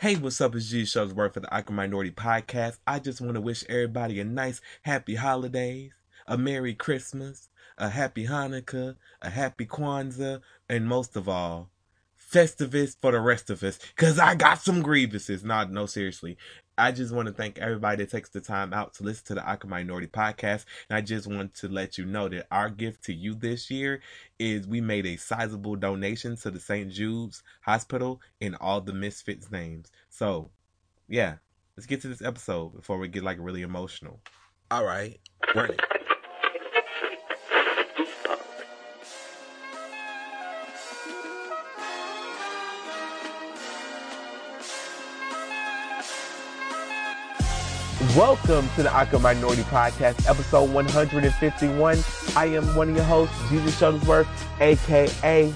Hey, what's up? It's G Shuttlesworth for the Awkward Minority Podcast. I just want to wish everybody a nice, happy holidays, a Merry Christmas, a Happy Hanukkah, a Happy Kwanzaa, and most of all, Festivus for the rest of us, cause I got some grievances. Not, no, seriously. I just want to thank everybody that takes the time out to listen to the Awkward Minority Podcast. And I just want to let you know that our gift to you this year is we made a sizable donation to the St. Jude's Hospital in all the Misfits names. So, yeah, let's get to this episode before we get like really emotional. All right, run it. Welcome to the Awkward Minority Podcast, episode 151. I am one of your hosts, Jesus Shuttlesworth, aka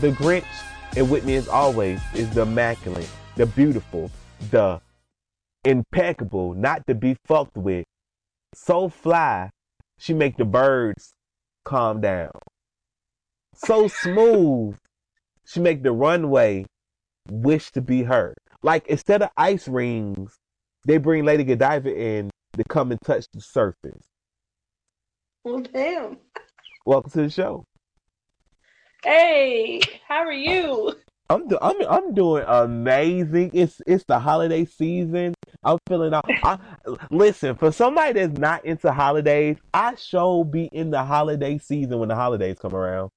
The Grinch. And with me, as always, is the immaculate, the beautiful, the impeccable, not to be fucked with. So fly, she make the birds calm down. So smooth, she make the runway wish to be her. Like instead of ice rings, they bring Lady Godiva in to come and touch the surface. Well, damn. Welcome to the show. Hey, how are you? I'm do- I'm I'm doing amazing. It's it's the holiday season. I'm feeling out. I, listen, for somebody that's not into holidays, I sure be in the holiday season when the holidays come around.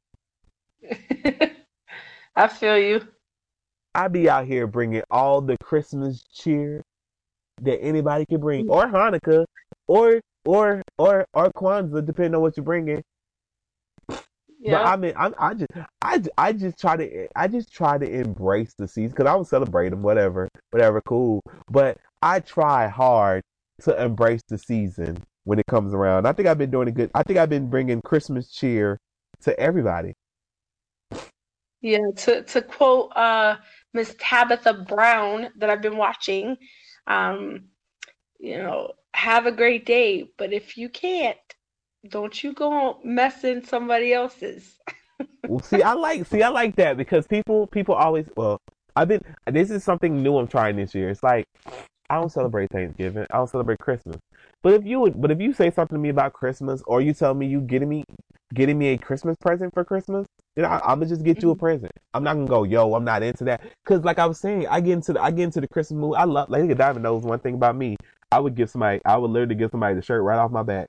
I feel you. I be out here bringing all the Christmas cheer that anybody can bring, or Hanukkah, or or or or Kwanzaa, depending on what you're bringing. Yeah. But I mean, I, I just, I, I just try to, I just try to embrace the season because I would celebrate them, whatever, whatever, cool. But I try hard to embrace the season when it comes around. I think I've been doing a good. I think I've been bringing Christmas cheer to everybody. Yeah, to to quote uh Miss Tabitha Brown that I've been watching, um, you know, have a great day, but if you can't, don't you go messing somebody else's. Well, see, I like, see, I like that because people, people always. Well, I've been. This is something new I'm trying this year. It's like I don't celebrate Thanksgiving. I don't celebrate Christmas. But if you would, but if you say something to me about Christmas, or you tell me you getting me, getting me a Christmas present for Christmas, then I, I'm gonna just get you a mm-hmm. present. I'm not gonna go, yo, I'm not into that, because like I was saying, I get into the, I get into the Christmas mood. I love. Lady Diamond knows one thing about me. I would give somebody, I would literally give somebody the shirt right off my back.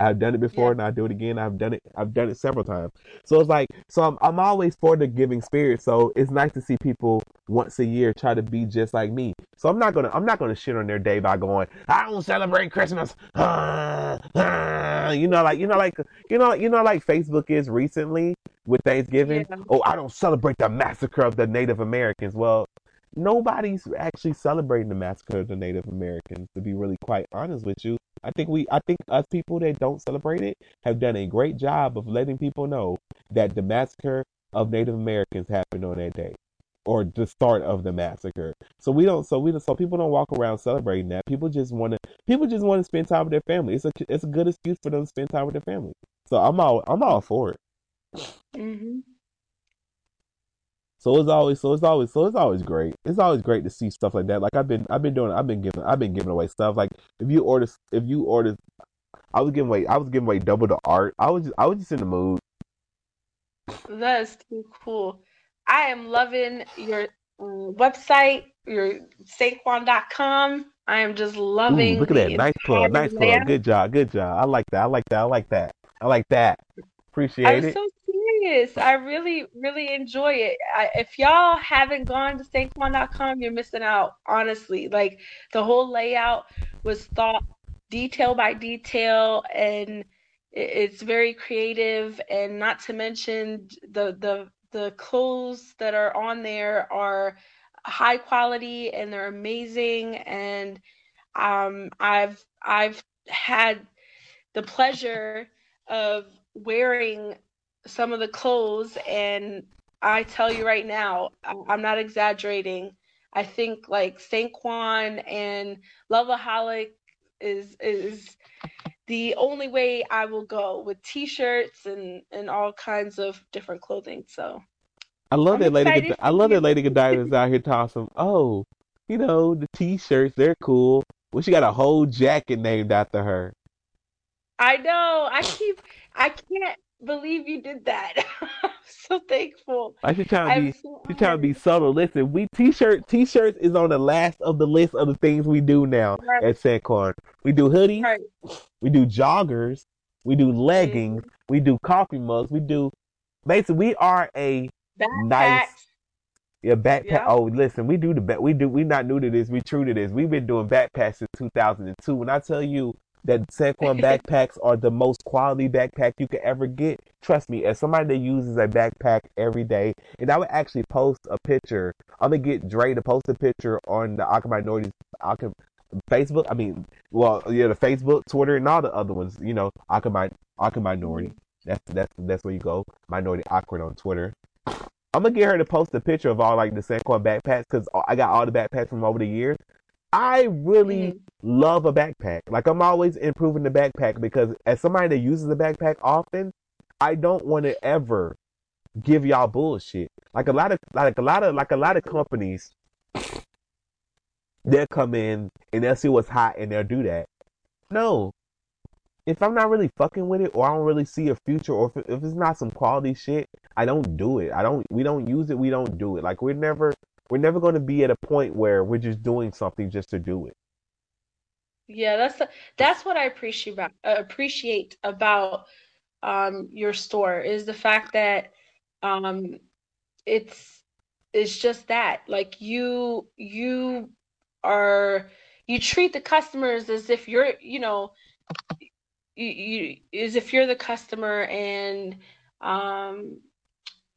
I've done it before, Yeah. and I do it again. I've done it. I've done it several times. So it's like, so I'm, I'm always for the giving spirit. So it's nice to see people once a year try to be just like me. So I'm not gonna, I'm not gonna shit on their day by going, I don't celebrate Christmas. Ah, ah. You know, like, you know, like, you know, you know, like Facebook is recently with Thanksgiving. Yeah. Oh, I don't celebrate the massacre of the Native Americans. Well, nobody's actually celebrating the massacre of the Native Americans. To be really quite honest with you, I think we, I think us people that don't celebrate it have done a great job of letting people know that the massacre of Native Americans happened on that day, or the start of the massacre. So we don't, so we, so people don't walk around celebrating that. People just want to, people just want to spend time with their family. It's a, it's a good excuse for them to spend time with their family. So I'm all, I'm all for it. hmm So it's always so it's always so it's always great. It's always great to see stuff like that. Like I've been I've been doing I've been giving I've been giving away stuff. Like if you order if you order I was giving away I was giving away double the art. I was just I was just in the mood. That is too cool. I am loving your uh, website, your sanquon.com. I am just Ooh, loving look at that. Nice plug. Nice plug. Good job. Good job. I like that. I like that. I like that. I like that. Appreciate I'm it. so serious. I really, really enjoy it. I, if y'all haven't gone to Sanquon.com, you're missing out, honestly. Like the whole layout was thought detail by detail and it's very creative and not to mention the the the clothes that are on there are high quality and they're amazing and um I've I've had the pleasure of wearing some of the clothes and I tell you right now, I'm not exaggerating. I think like Saint Sanquon and Loveaholic is is the only way I will go with t-shirts and and all kinds of different clothing. So I love I'm that Lady I love that Lady Godiva is out here tossing. Oh, you know, the t-shirts, they're cool. Well, she got a whole jacket named after her. I know. I keep. I can't believe you did that. I'm so thankful. I should try to be. So she trying to be subtle. Listen, we t-shirt t-shirts is on the last of the list of the things we do now right. at Sanquon. We do hoodies. Right. We do joggers. We do leggings. Mm-hmm. We do coffee mugs. We do. Basically, we are a Backpacks. nice yeah, backpack. Yeah. Oh, listen, we do the back. We do. We not new to this. We true to this. We've been doing backpacks since 2002. When I tell you that Sanquon backpacks are the most quality backpack you could ever get, trust me. As somebody that uses a backpack every day, and I would actually post a picture. I'm gonna get Dre to post a picture on the Awkward Minorities Awkward Facebook. I mean, well, yeah, the Facebook, Twitter, and all the other ones. You know, Awkward, Awkward Minority. That's that's that's where you go. Minority Awkward on Twitter. I'm gonna get her to post a picture of all like the Sanquon backpacks because I got all the backpacks from over the years. I really mm-hmm. love a backpack. Like I'm always improving the backpack because as somebody that uses a backpack often, I don't want to ever give y'all bullshit. Like a lot of like a lot of like a lot of companies, they'll come in and they'll see what's hot and they'll do that. No, if I'm not really fucking with it or I don't really see a future or if, if it's not some quality shit, I don't do it. I don't we don't use it, we don't do it. Like we're never we're never going to be at a point where we're just doing something just to do it. Yeah, that's that's what I appreciate about uh, appreciate about um your store is the fact that um it's it's just that like you you are you treat the customers as if you're you know you, you is if you're the customer and um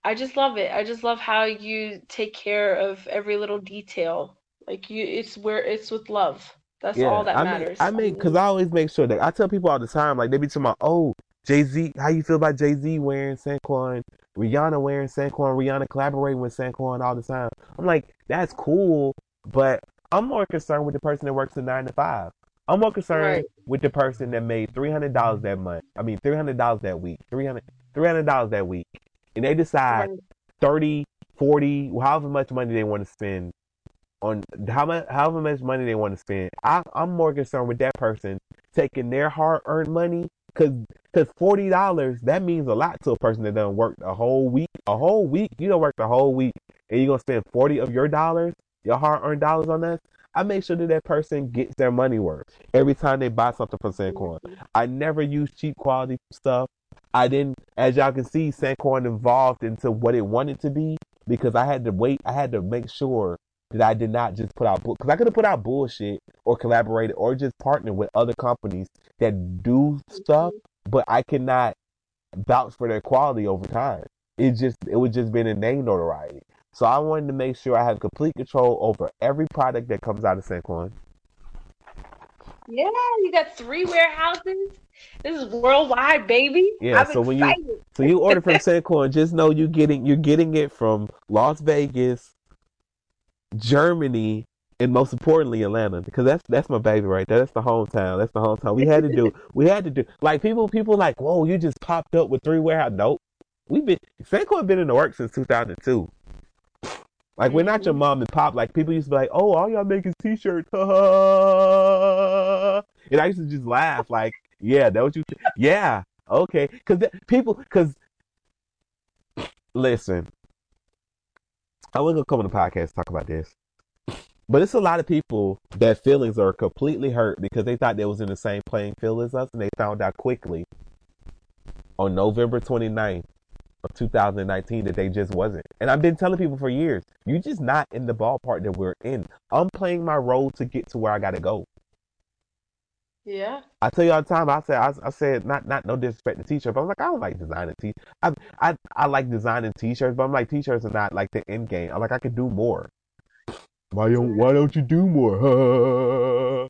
I just love it. I just love how you take care of every little detail. Like you it's where it's with love. That's yeah, all that I matters. Make, I mean, because I always make sure that I tell people all the time, like they be talking about, oh, Jay Z, how you feel about Jay Z wearing Sanquon, Rihanna wearing Sanquon, Rihanna collaborating with Sanquon all the time. I'm like, that's cool, but I'm more concerned with the person that works a nine to five. I'm more concerned right. with the person that made three hundred dollars that month. I mean, three hundred dollars that week. 300 dollars that week, and they decide right. 30, 40, however much money they want to spend on how much, however much money they want to spend. I, I'm more concerned with that person taking their hard-earned money, cause, cause forty dollars that means a lot to a person that doesn't work a whole week. A whole week, you don't work the whole week, and you're gonna spend forty of your dollars, your hard-earned dollars on us. I make sure that that person gets their money worth every time they buy something from Sanquon. Mm-hmm. I never use cheap quality stuff. I didn't, as y'all can see, Sanquon evolved into what it wanted to be because I had to wait. I had to make sure that I did not just put out because I could have put out bullshit or collaborated or just partnered with other companies that do stuff, but I cannot vouch for their quality over time. It just it would just been a name notoriety. So I wanted to make sure I have complete control over every product that comes out of Sanquon. Yeah, you got three warehouses. This is worldwide, baby. Yeah, I'm so excited. when you so you order from Sanquon, just know you getting you're getting it from Las Vegas, Germany, and most importantly Atlanta because that's that's my baby right there. That's the hometown. That's the hometown. We had to do. we had to do. Like people, people like, whoa, you just popped up with three warehouses. Nope, we've been Sanquon been in the work since 2002. Like we're not your mm-hmm. mom and pop. Like people used to be like, "Oh, all y'all make is t-shirts," and I used to just laugh. Like, yeah, that what you? Yeah, okay. Because people, because listen, I wasn't gonna come on the podcast to talk about this, but it's a lot of people that feelings are completely hurt because they thought they was in the same playing field as us, and they found out quickly on November 29th of 2019 that they just wasn't. And I've been telling people for years, you're just not in the ballpark that we're in. I'm playing my role to get to where I got to go. Yeah. I tell you all the time. I said, I, I said, not, not no disrespect to t-shirts, but I'm like, I don't like designing t. I, I, I like designing t-shirts, but I'm like, t-shirts are not like the end game. I'm like, I could do more. Why don't, why don't you do more?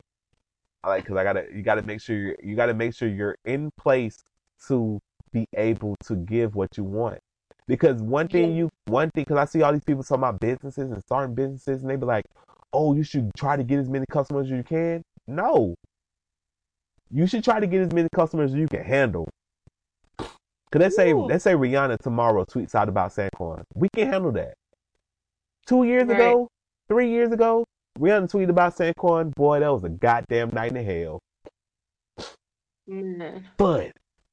I like, cause I gotta, you gotta make sure you're, you gotta make sure you're in place to be able to give what you want. Because one thing you, one thing, because I see all these people talking about businesses and starting businesses, and they be like, "Oh, you should try to get as many customers as you can." No, you should try to get as many customers as you can handle. Cause let's say Ooh. let's say Rihanna tomorrow tweets out about Sanquon, we can handle that. Two years right. ago, three years ago, Rihanna tweeted about Sanquon. Boy, that was a goddamn night in hell. Man. But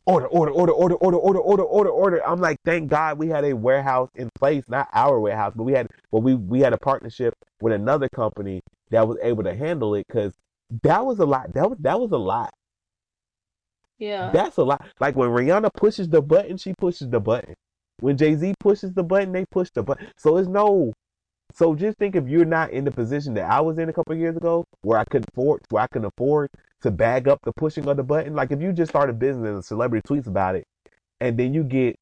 order, order, order, order, order, order, order, order, order. I'm like, thank God we had a warehouse in place, not our warehouse, but we had, well, we we had a partnership with another company that was able to handle it because that was a lot. That was that was a lot. Yeah. That's a lot. Like when Rihanna pushes the button, she pushes the button. When Jay Z pushes the button, they push the button. So it's no. So just think if you're not in the position that I was in a couple years ago, where I couldn't afford, where I can afford to bag up the pushing of the button. Like if you just start a business and a celebrity tweets about it, and then you get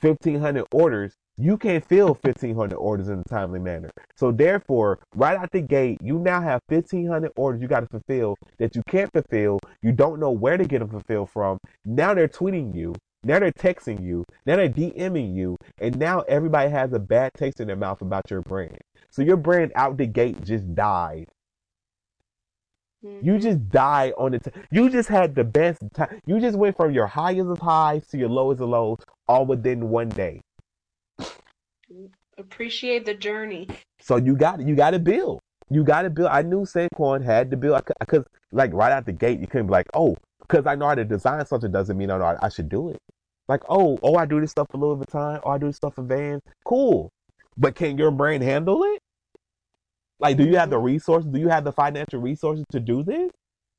fifteen hundred orders, you can't fill fifteen hundred orders in a timely manner. So therefore, right out the gate, you now have fifteen hundred orders you got to fulfill that you can't fulfill. You don't know where to get them fulfilled from. Now they're tweeting you. Now they're texting you. Now they're DMing you. And now everybody has a bad taste in their mouth about your brand. So your brand out the gate just died. Mhm. You just died on the. T- you just had the best time. You just went from your highest of highs to your lowest of lows all within one day. Appreciate the journey. So you got you got to build. You got to build. I knew Sanquon had to build because like right out the gate you couldn't be like oh because I know how to design something doesn't mean I know I should do it. Like oh oh I do this stuff a for Louis Vuitton. Oh I do this stuff for Vans. Cool, but can your brain handle it? Like do you have the resources? Do you have the financial resources to do this?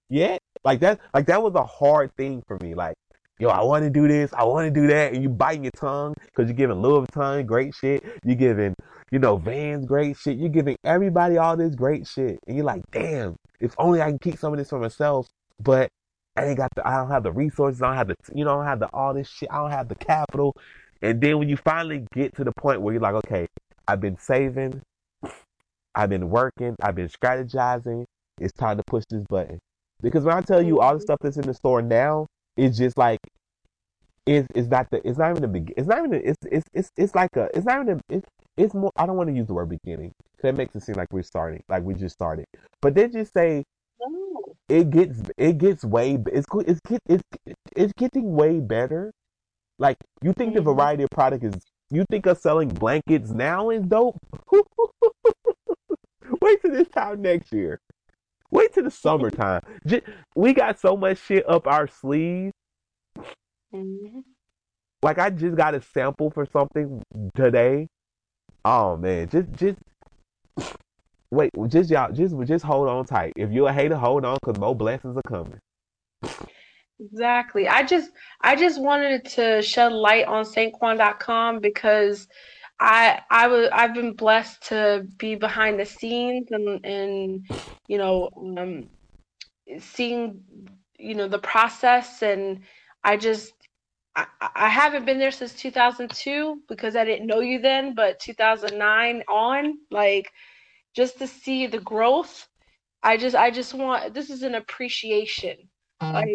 Yeah, like that like that was a hard thing for me. Like yo, I want to do this, I want to do that, and you biting your tongue because you're giving Louis Vuitton great shit. You're giving, you know, Vans great shit. You're giving everybody all this great shit, and you're like, damn, if only I can keep some of this for myself. But I ain't got the, I don't have the resources. I don't have the, you know, I don't have the all this shit. I don't have the capital. And then when you finally get to the point where you're like, okay, I've been saving, I've been working, I've been strategizing. It's time to push this button. Because when I tell you all the mm-hmm. stuff that's in the store now, it's just like it's it's not the it's not even the big it's not even the, it's it's it's it's like a it's not even a, it's it's more I don't want to use the word beginning because it makes it seem like we're starting like we just started. But then just say It gets it gets way it's it's it's it's getting way better. Like you think the Mhm. variety of product is you think us selling blankets now is dope. Wait till this time next year. Wait till the summertime. We got so much shit up our sleeve. Mhm. Like I just got a sample for something today. Oh man, just just wait, just y'all just just hold on tight. If you're a hater, hold on, cause more blessings are coming. Exactly. I just I just wanted to shed light on sanquon.com because I I was I've been blessed to be behind the scenes and and you know um seeing you know the process and I just I, I haven't been there since 2002 because I didn't know you then, but 2009 on, like just to see the growth, I just I just want this is an appreciation. Like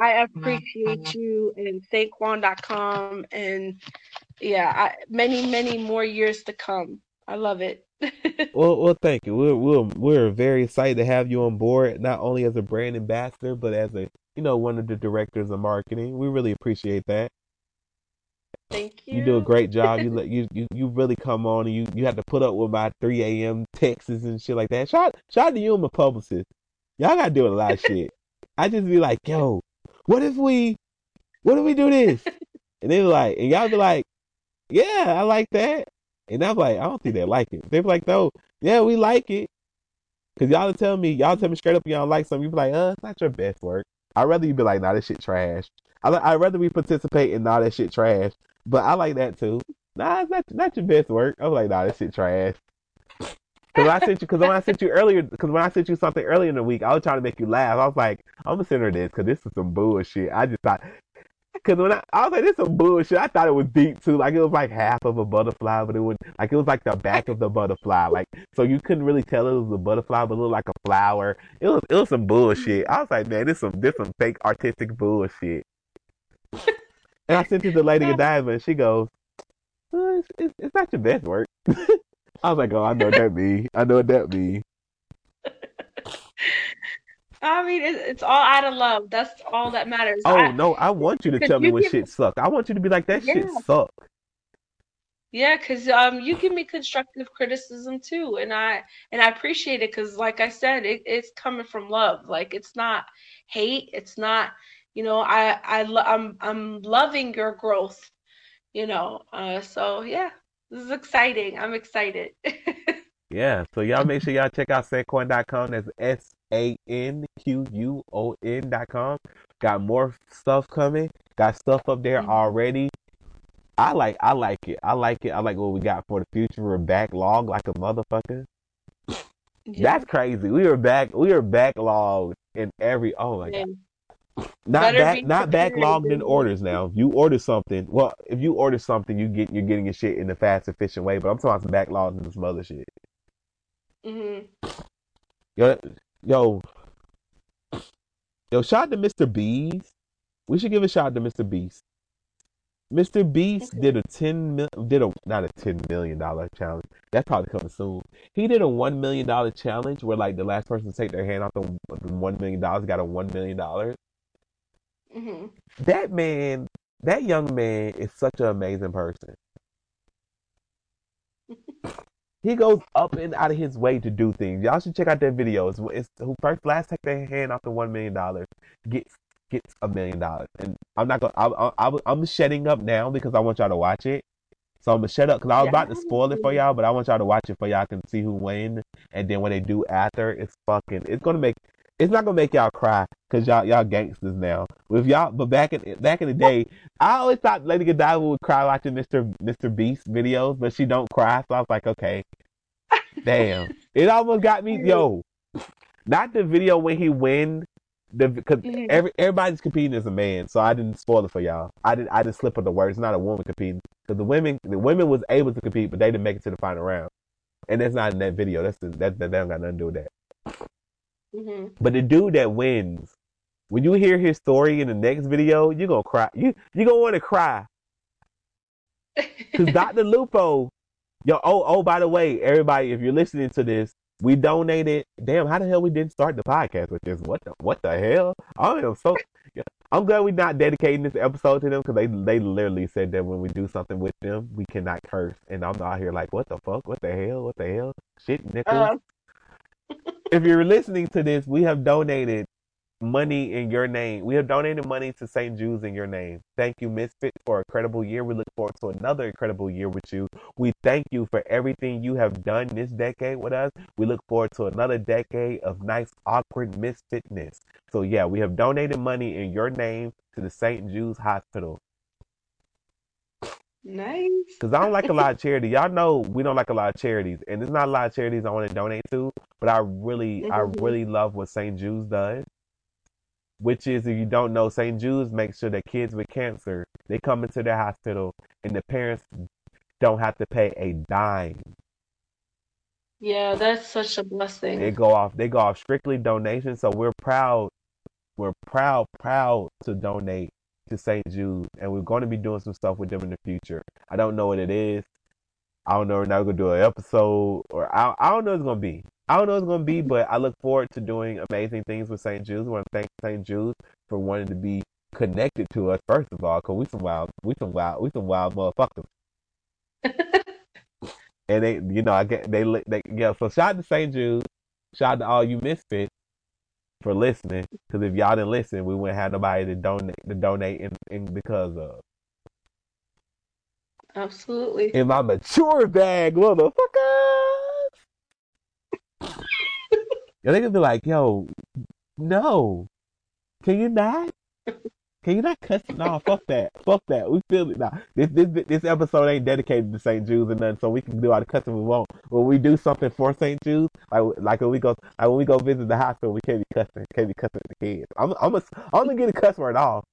I appreciate you and sanquon.com and yeah, I, many many more years to come. I love it. Well, well, thank you. We're we're we're very excited to have you on board, not only as a brand ambassador, but as a you know one of the directors of marketing. We really appreciate that. Thank you. You do a great job. You you you you really come on and you you have to put up with my 3 a.m. texts and shit like that. Shout shout out to you and my publicist. Y'all gotta do a lot of shit. I just be like, yo, what if we, what if we do this? And they like, and y'all be like, yeah, I like that. And I'm like, I don't think they like it. They be like, no, yeah, we like it. Cause y'all tell me, y'all tell me straight up, y'all like something. You be like, uh, it's not your best work. I'd rather you be like, nah, this shit trash. I I'd rather we participate in nah, that shit trash. But I like that too. Nah, it's not not your best work. I was like, nah, this shit trash. Cause I sent you, cause when I sent you earlier, cause when I sent you something earlier in the week, I was trying to make you laugh. I was like, I'm gonna send her this, cause this is some bullshit. I just thought, cause when I, I was like, this is some bullshit. I thought it was deep too. Like it was like half of a butterfly, but it was like it was like the back of the butterfly. Like so you couldn't really tell it was a butterfly, but it looked like a flower. It was it was some bullshit. I was like, man, this some this some fake artistic bullshit. and I sent it to the Lady Godiva, and she goes, "Uh, it's, it's, it's not your best work. I was like, oh, I know what that mean. I know what that mean. I mean, it, it's all out of love. That's all that matters. Oh I, no, I want you to tell me when give- shit suck. I want you to be like that shit Yeah. suck. Yeah, because um, you give me constructive criticism too, and I and I appreciate it because, like I said, it, it's coming from love. Like it's not hate. It's not, you know, I I lo- I'm I'm loving your growth. You know, uh, so yeah, this is exciting. I'm excited. Yeah, so y'all make sure y'all check out sanquon.com. That's S A N Q U O N.com. Got more stuff coming. Got stuff up there Mhm. already. I like I like it. I like it. I like what we got for the future. We're backlog like a motherfucker. Yeah, That's crazy. We were back we were backlogged in every oh my god. Not back not backlogged in orders now. If you order something, well, if you order something you get you're getting your shit in a fast, efficient way. But I'm talking about some backlogged and some other shit. Mm-hmm. Yo yo yo shout out to Mr. Beast. We should give a shout to Mr. Beast. Mr. Beast Okay. did a ten mil, did a not a ten million dollar challenge. That's probably coming soon. He did a one million dollar challenge where like the last person to take their hand off the, the one million dollars got a one million dollars. Hmm That man, that young man is such an amazing person. He goes up and out of his way to do things. Y'all should check out that video. It's, it's who first last take their hand off the one million dollars gets gets a million dollars. And I'm not gonna. I, I, I, I'm shutting up now because I want y'all to watch it. So I'm gonna shut up because I was about to spoil it for y'all, but I want y'all to watch it for y'all can see who win. And then when they do after, it's fucking. It's gonna make. It's not gonna make y'all cry because y'all y'all gangsters now. With y'all, but back in back in the day, I always thought Lady Godiva would cry watching Mr. Mr. Beast videos, but she don't cry. So I was like, okay, damn. It almost got me, yo. Not the video when he win, the because Mhm. every everybody's competing as a man, so I didn't spoil it for y'all. I didn't I didn't slip of the words. Not a woman competing because the women the women was able to compete, but they didn't make it to the final round, and that's not in that video. That's the, that that, that don't got nothing to do with that. Hmm But the dude that wins, when you hear his story in the next video, you're gonna cry. You you gonna want to cry because Dr. Lupo, yo. Oh oh, by the way, everybody, if you're listening to this, we donated. Damn, how the hell we didn't start the podcast with this? What the what the hell? I am so. I'm glad we're not dedicating this episode to them because they they literally said that when we do something with them, we cannot curse. And I'm out here like, what the fuck? What the hell? What the hell? Shit, Nicholas Um, if you're listening to this, we have donated money in your name. We have donated money to St. Jude's in your name. Thank you, Misfit, for a incredible year. We look forward to another incredible year with you. We thank you for everything you have done this decade with us. We look forward to another decade of nice, awkward misfitness. So, yeah, we have donated money in your name to the St. Jude's Hospital. Nice. Because I don't like a lot of charity. Y'all know we don't like a lot of charities. And there's not a lot of charities I want to donate to. But I really, I Mhm. really love what St. Jude's does. Which is, if you don't know, St. Jude's makes sure that kids with cancer, they come into their hospital and the parents don't have to pay a dime. Yeah, that's such a blessing. They go off, they go off strictly donations. So we're proud, we're proud, proud to donate to St. Jude, and we're going to be doing some stuff with them in the future. I don't know what it is. I don't know. We're not gonna do an episode, or I, I don't know what it's gonna be. I don't know what it's gonna be, but I look forward to doing amazing things with St. Jude's. I want to thank St. Jude for wanting to be connected to us first of all, because we some wild, we some wild, we some wild motherfuckers. And they, you know, I get they, they yeah. So shout out to St. Jude. Shout out to all you misfits for listening. Because if y'all didn't listen, we wouldn't have nobody to donate to donate in, in because of. Absolutely. In my mature bag, motherfuckers. yo, they could be like, yo, no, can you not? Can you not cuss? No, fuck that. Fuck that. We feel it now. This this this episode ain't dedicated to St. Jude's and nothing, so we can do all the cussing we want. When we do something for St. Jude's, like like when we go like when we go visit the hospital, we can't be cussing. Can't be cussing at the kids. I'm I'm a, I'm gonna get a cuss word off.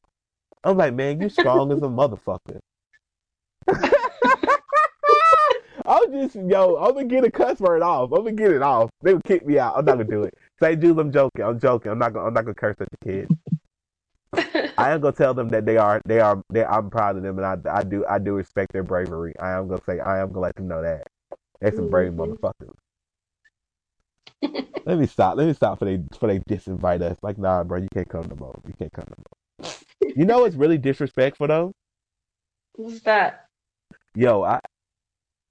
I'm like, man, you strong as a motherfucker. I'm just yo, I'm gonna get a cuss word off. I'm gonna get it off. They would kick me out. I'm not gonna do it. St. Jude's, I'm joking. I'm joking. I'm not gonna I'm not gonna curse at the kids. I am gonna tell them that they are they are they I'm proud of them and I I do I do respect their bravery. I am gonna say I am gonna let them know that. They some brave Mhm. motherfuckers. let me stop. Let me stop for they for they disinvite us. Like nah, bro, you can't come no more. You can't come no more. You know what's really disrespectful though? What's that? Yo, I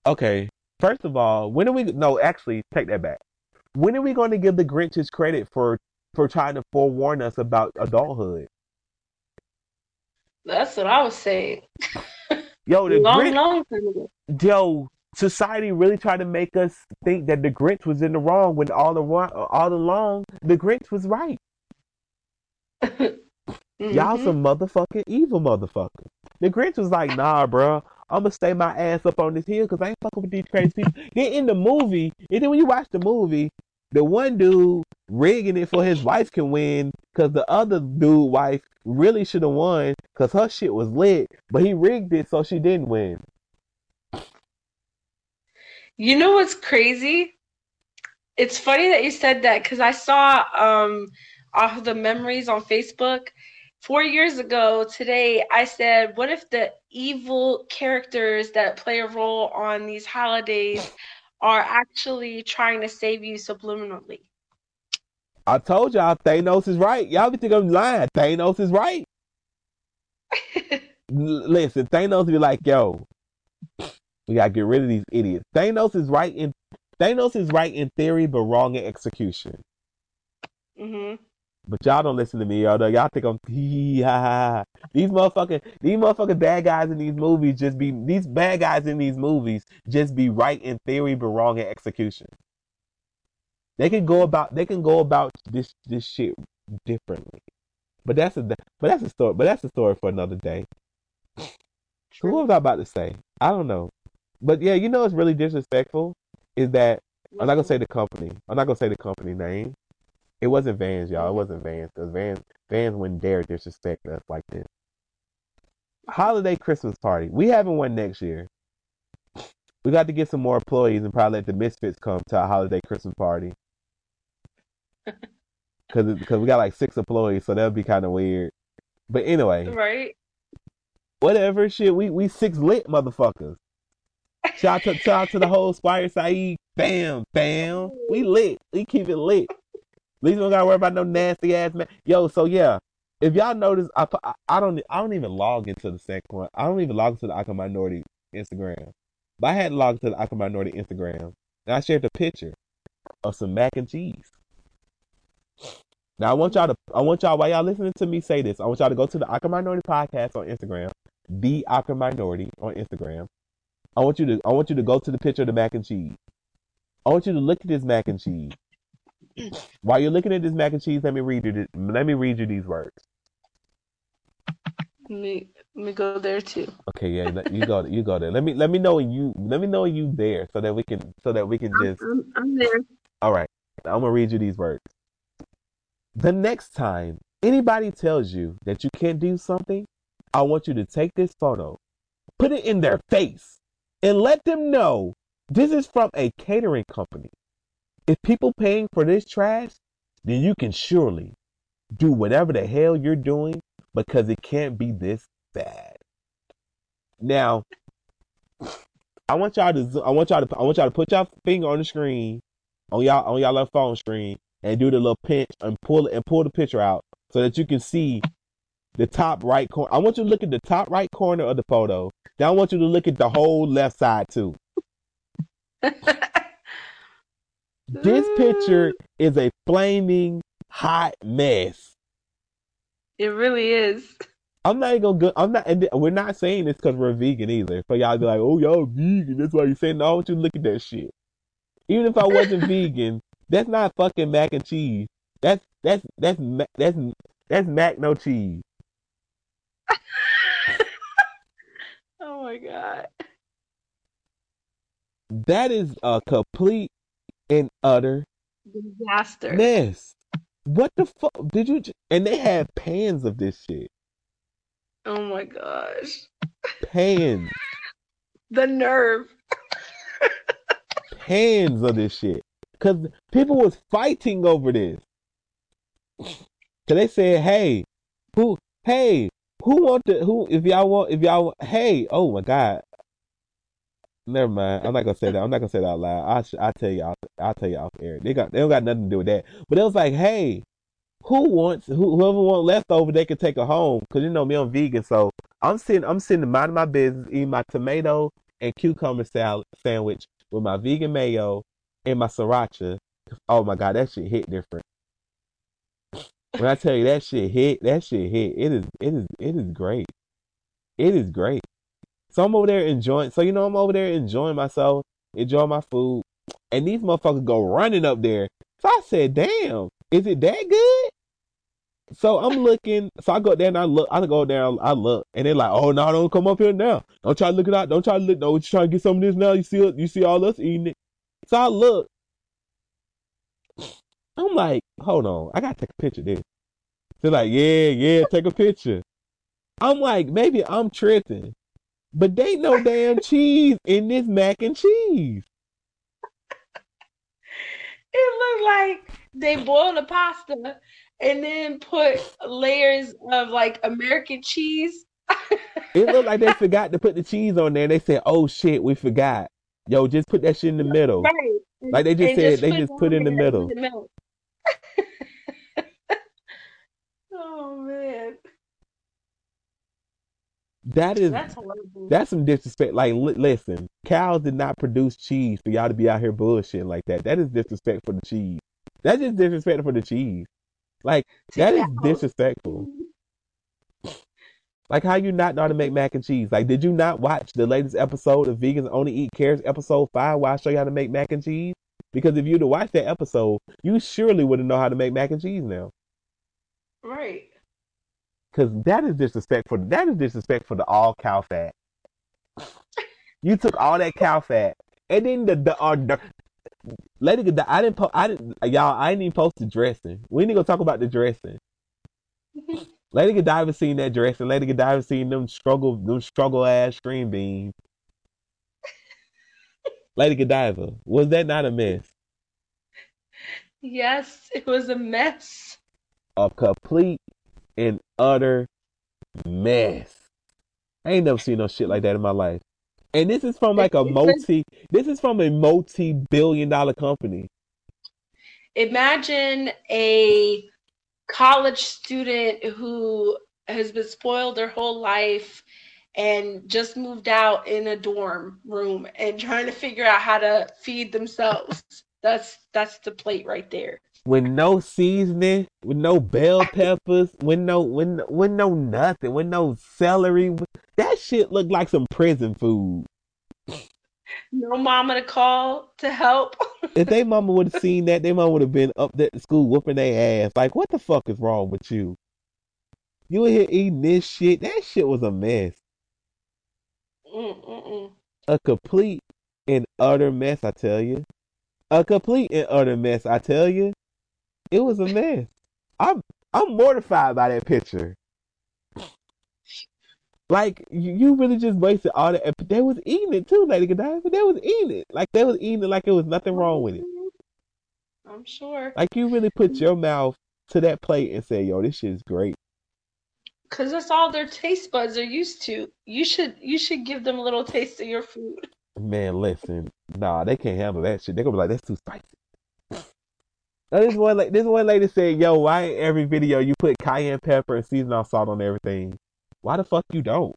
Okay, first of all, when are we? No, actually, take that back. When are we going to give the Grinch his credit for for trying to forewarn us about adulthood? That's what I was saying. Yo, the long, Grinch, long time ago. yo, society really tried to make us think that the Grinch was in the wrong when all the all along the Grinch was right. Y'all Mhm. some motherfucking evil motherfuckers. The Grinch was like, nah, bro, I'm gonna stay my ass up on this hill because I ain't fucking with these crazy people. then in the movie, and then when you watch the movie, the one dude rigging it for his wife can win because the other dude wife really should have won because her shit was lit, but he rigged it so she didn't win. You know what's crazy? It's funny that you said that because I saw um off of the memories on Facebook four years ago today. I said, "What if the evil characters that play a role on these holidays are actually trying to save you subliminally?" I told y'all Thanos is right. Y'all be think I'm lying. Thanos is right. Listen, Thanos be like, yo, we gotta get rid of these idiots. Thanos is right in Thanos is right in theory, but wrong in execution. hmm But y'all don't listen to me, y'all. Y'all think I'm hee ha ha. ha. These motherfucking these motherfucking bad guys in these movies just be these bad guys in these movies just be right in theory, but wrong in execution. They can go about they can go about this this shit differently. But that's a but that's a story. But that's a story for another day. So what was I about to say? I don't know. But yeah, you know what's really disrespectful is that I'm not gonna say the company. I'm not gonna say the company name. It wasn't Vans, y'all. It wasn't Vans because Vans Vans wouldn't dare disrespect us like this. Holiday Christmas party. We having one next year. We got to get some more employees and probably let the Misfits come to our holiday Christmas party. Cause, because we got like six employees, so that would be kind of weird. But anyway, Right? whatever shit. We we six lit motherfuckers. Shout out to shout out to the whole Spire Saeed. Bam, bam. We lit. We keep it lit. Least we don't gotta worry about no nasty ass man. Yo, so yeah. If y'all notice, I, I don't I don't even log into the second one. I don't even log into the Awkward Minority Instagram. But I had logged to the Awkward Minority Instagram and I shared a picture of some mac and cheese. Now I want y'all to I want y'all while y'all listening to me say this, I want y'all to go to the Awkward Minority podcast on Instagram, the Awkward Minority on Instagram. I want you to I want you to go to the picture of the mac and cheese. I want you to look at this mac and cheese. While you're looking at this mac and cheese, let me read you this, let me read you these words. Let me let me go there too. Okay, yeah, you go you go there. Let me let me know you let me know you there so that we can so that we can just I'm, I'm there. All right, I'm gonna read you these words. The next time anybody tells you that you can't do something, I want you to take this photo, put it in their face, and let them know this is from a catering company. If people paying for this trash, then you can surely do whatever the hell you're doing because it can't be this bad. Now, I want y'all to I want y'all to I want y'all to put your finger on the screen on y'all on y'all left phone screen and do the little pinch and pull and pull the picture out so that you can see the top right corner. I want you to look at the top right corner of the photo. Then I want you to look at the whole left side too. This picture ah. is a flaming hot mess. It really is. I'm not even gonna go. I'm not. And we're not saying this because we're vegan either. For y'all to be like, oh y'all vegan. That's why you're saying. No, I want you to look at that shit. Even if I wasn't vegan, that's not fucking mac and cheese. That's that's that's ma- that's that's mac no cheese. Oh my god. That is a complete and utter Disaster. mess. What the fuck did you? j- And they have pans of this shit. Oh my gosh. Pans, The nerve. pans of this shit. Cause people was fighting over this. Cause they said, "Hey, who? Hey, who want to? Who? If y'all want, if y'all, hey, oh my god." Never mind. I'm not gonna say that. I'm not gonna say that out loud. I sh- I tell y'all. I'll tell you off air. They got they don't got nothing to do with that. But it was like, hey, who wants who, whoever want leftover, they can take it home. Cause you know me, I'm vegan, so I'm sitting I'm sitting minding my business, eating my tomato and cucumber salad sandwich with my vegan mayo and my sriracha. Oh my god, that shit hit different. When I tell you that shit hit, that shit hit. It is, it is, it is great. It is great. So I'm over there enjoying. So you know, I'm over there enjoying myself, enjoying my food, and these motherfuckers go running up there. So I said, "Damn, is it that good?" So I'm looking. So I go there and I look. I go there. I look, and they're like, "Oh no, don't come up here now. Don't try to look it out. Don't try to look. No, you trying to get some of this now. You see, you see all us eating it." So I look. I'm like, hold on, I gotta take a picture of this. They're like, yeah, yeah, take a picture. I'm like, maybe I'm tripping, but they ain't no damn cheese in this mac and cheese. It looked like they boiled the pasta and then put layers of like American cheese. it looked like they forgot to put the cheese on there. And they said, "Oh shit, we forgot." Yo, just put that shit in the middle. Right. Like they just and said, just they just put it in the middle. In the middle. oh man. That is that's, that's some disrespect. Like, li- listen, cows did not produce cheese for y'all to be out here bullshitting like that. That is disrespect for the cheese. That's just disrespect for the cheese. Like, that is disrespectful. Like, how you not know how to make mac and cheese? Like, did you not watch the latest episode of Vegans Only Eat Carrots, episode five, where I show you how to make mac and cheese? Because if you'd have watched that episode, you surely would have know how to make mac and cheese now. Right. Cause that is disrespectful. That is disrespectful to all cow fat. You took all that cow fat, and then the the, uh, the Lady Godiva. I didn't. Po- I didn't. Y'all. I didn't even post the dressing. We need to go talk about the dressing. Lady Godiva seen that dressing. Lady Godiva seen them struggle, them struggle ass green beans. Lady Godiva, was that not a mess? Yes, it was a mess. A complete and utter mess. I ain't never seen no shit like that in my life. And this is from like a multi this is from a multi billion dollar company. Imagine a college student who has been spoiled their whole life and just moved out in a dorm room and trying to figure out how to feed themselves. That's that's the plate right there with no seasoning, with no bell peppers, with no with, with no nothing, with no celery. That shit looked like some prison food. No mama to call to help. if they mama would have seen that, they mama would have been up there at school whooping their ass. Like, what the fuck is wrong with you? You were here eating this shit. That shit was a mess. Mm-mm-mm. A complete and utter mess, I tell you. A complete and utter mess, I tell you. It was a mess. I'm I'm mortified by that picture. Like you, you really just wasted all that. They was eating it too, Lady Godiva. They was eating it. Like they was eating it like it was nothing wrong with it. I'm sure. Like you really put your mouth to that plate and say, "Yo, this shit is great." Cause that's all their taste buds are used to. You should you should give them a little taste of your food. Man, listen, nah, they can't handle that shit. They're gonna be like, "That's too spicy." This one, like this one lady said, "Yo, why in every video you put cayenne pepper and seasoning salt on everything? Why the fuck you don't?"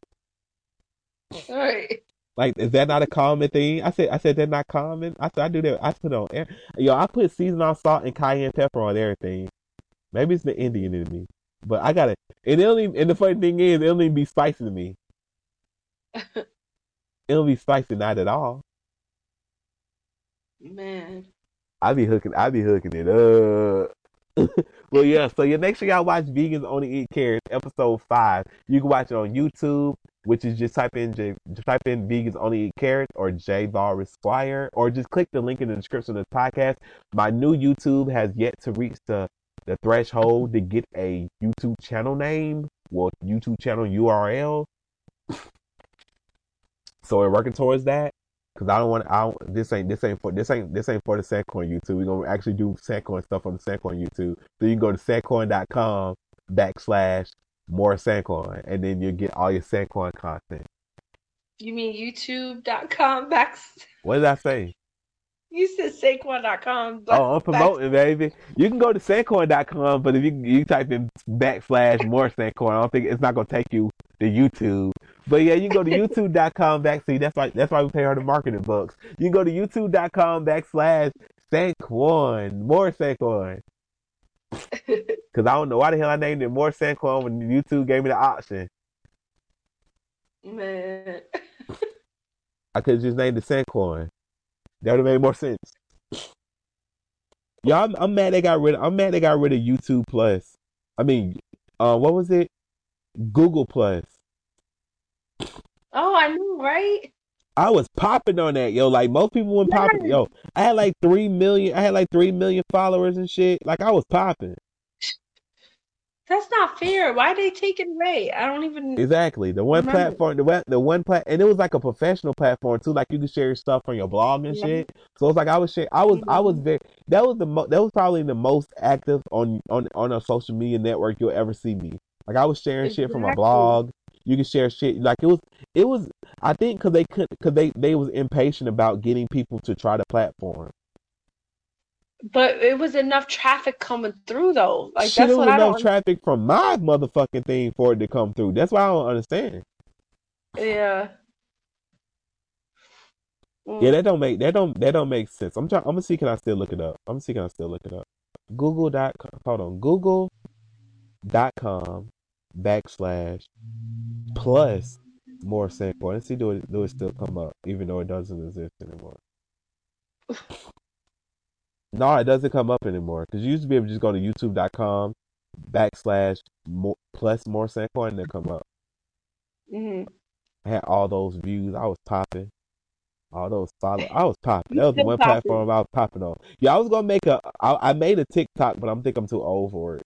Right. Like, is that not a common thing? I said, I said that's not common. I said I do that. I put on, yo, I put seasoning salt and cayenne pepper on everything. Maybe it's the Indian in me, but I got it. And it only, and the funny thing is, it'll only be spicy to me. it don't be spicy not at all. Man. I be hooking, I be hooking it up. well, yeah. So yeah, make sure y'all watch Vegans Only Eat Carrots, episode five. You can watch it on YouTube, which is just type in J, type in Vegans Only Eat Carrots or J Bar Esquire, or just click the link in the description of this podcast. My new YouTube has yet to reach the the threshold to get a YouTube channel name, well, YouTube channel URL. so we're working towards that. Cause I don't want I don't, this ain't this ain't for this ain't this ain't for the Sanquon YouTube. We're gonna actually do Sanquon stuff on the Sanquon YouTube. So you can go to sanquon.com backslash more Sanquon and then you'll get all your Sanquon content. You mean youtube.com back What did I say? You said Sanquon.com. Oh, I'm promoting, back- baby. You can go to Sanquon.com, but if you you type in backslash more Sanquon, I don't think it's not gonna take you to YouTube But yeah, you can go to youtube.com back. See, that's why that's why we pay her the marketing bucks. You can go to youtube.com backslash Sanquon. More Sanquon. Cause I don't know why the hell I named it more Sanquon when YouTube gave me the option. Man. I could just named it Sanquon. That would have made more sense. Y'all, I'm, I'm mad they got rid. Of, I'm mad they got rid of YouTube Plus. I mean, uh, what was it? Google Plus. Oh, I know, right? I was popping on that, yo. Like most people went popping, yo. I had like three million. I had like three million followers and shit. Like I was popping. That's not fair. Why they take it away? I don't even exactly the one remember. platform. The one, the one plat, and it was like a professional platform too. Like you could share stuff on your blog and yeah. shit. So it's like I was share. I was mm-hmm. I was mm-hmm. very. That was the mo- that was probably the most active on on on a social media network you'll ever see me. Like I was sharing exactly. shit from my blog. You can share shit like it was. It was. I think because they couldn't, because they they was impatient about getting people to try the platform. But it was enough traffic coming through though. Like Shit, that's what I don't. traffic from my motherfucking thing for it to come through. That's why I don't understand. Yeah. Mm. Yeah, that don't make that don't that don't make sense. I'm trying. I'm gonna see. Can I still look it up? I'm gonna see. Can I still look it up? Google dot. Hold on. Google dot com backslash plus more Sanquon. Let's see. Do it. Do it still come up? Even though it doesn't exist anymore. No, it doesn't come up anymore because you used to be able to just go to youtube.com backslash more, plus more Sanquon and they come up. Mm-hmm. I had all those views. I was popping. All those follow. I was popping. That was the one popping. platform I was popping on. Yeah, I was gonna make a. I, I made a TikTok, but I'm think I'm too old for it.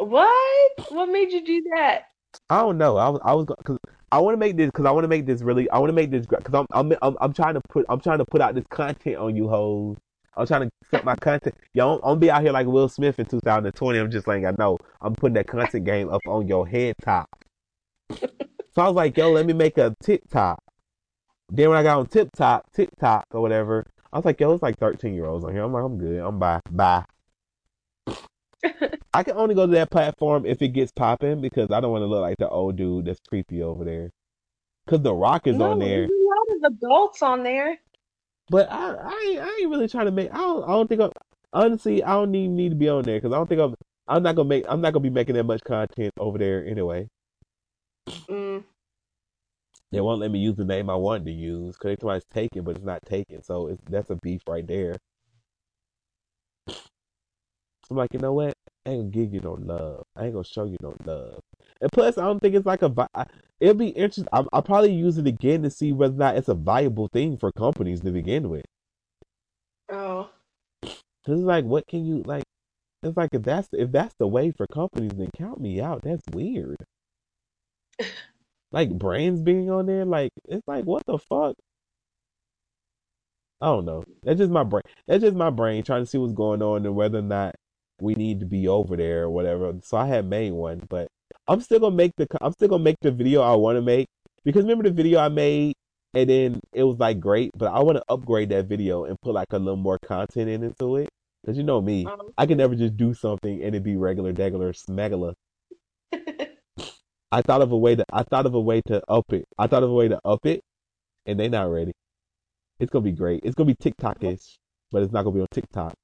What? What made you do that? I don't know. I was I was because I want to make this because I want to make this really. I want to make this because I'm, I'm I'm I'm trying to put I'm trying to put out this content on you hoes I'm trying to set my content. Yo, I'm, I'm be out here like Will Smith in 2020. I'm just like, I know. I'm putting that content game up on your head top. so I was like, yo, let me make a TikTok. Then when I got on TikTok, TikTok or whatever, I was like, yo, it's like 13 year olds on here. I'm like, I'm good. I'm bye. Bye. I can only go to that platform if it gets popping because I don't want to look like the old dude that's creepy over there. Cause The Rock is no, on there. There's a lot of adults on there. But I, I, ain't, I ain't really trying to make. I don't, I don't think. I'm, honestly, I don't even need to be on there because I don't think I'm. I'm not gonna make. I'm not gonna be making that much content over there anyway. Mm. They won't let me use the name I wanted to use because it's taken, but it's not taken. So it's that's a beef right there. I'm like, you know what? I ain't gonna give you no love. I ain't gonna show you no love. And plus, I don't think it's like a. It'll be interesting. I'll, I'll probably use it again to see whether or not it's a viable thing for companies to begin with. Oh. Cause it's like, what can you like? It's like if that's if that's the way for companies, then count me out. That's weird. like brands being on there, like it's like what the fuck. I don't know. That's just my brain. That's just my brain trying to see what's going on and whether or not we need to be over there or whatever. So I had made one, but I'm still gonna make the I'm still gonna make the video I want to make because remember the video I made and then it was like great, but I want to upgrade that video and put like a little more content in into it. Cause you know me, um, I can never just do something and it be regular, regular, smegula. I thought of a way to I thought of a way to up it. I thought of a way to up it, and they not ready. It's gonna be great. It's gonna be TikTok-ish, but it's not gonna be on TikTok.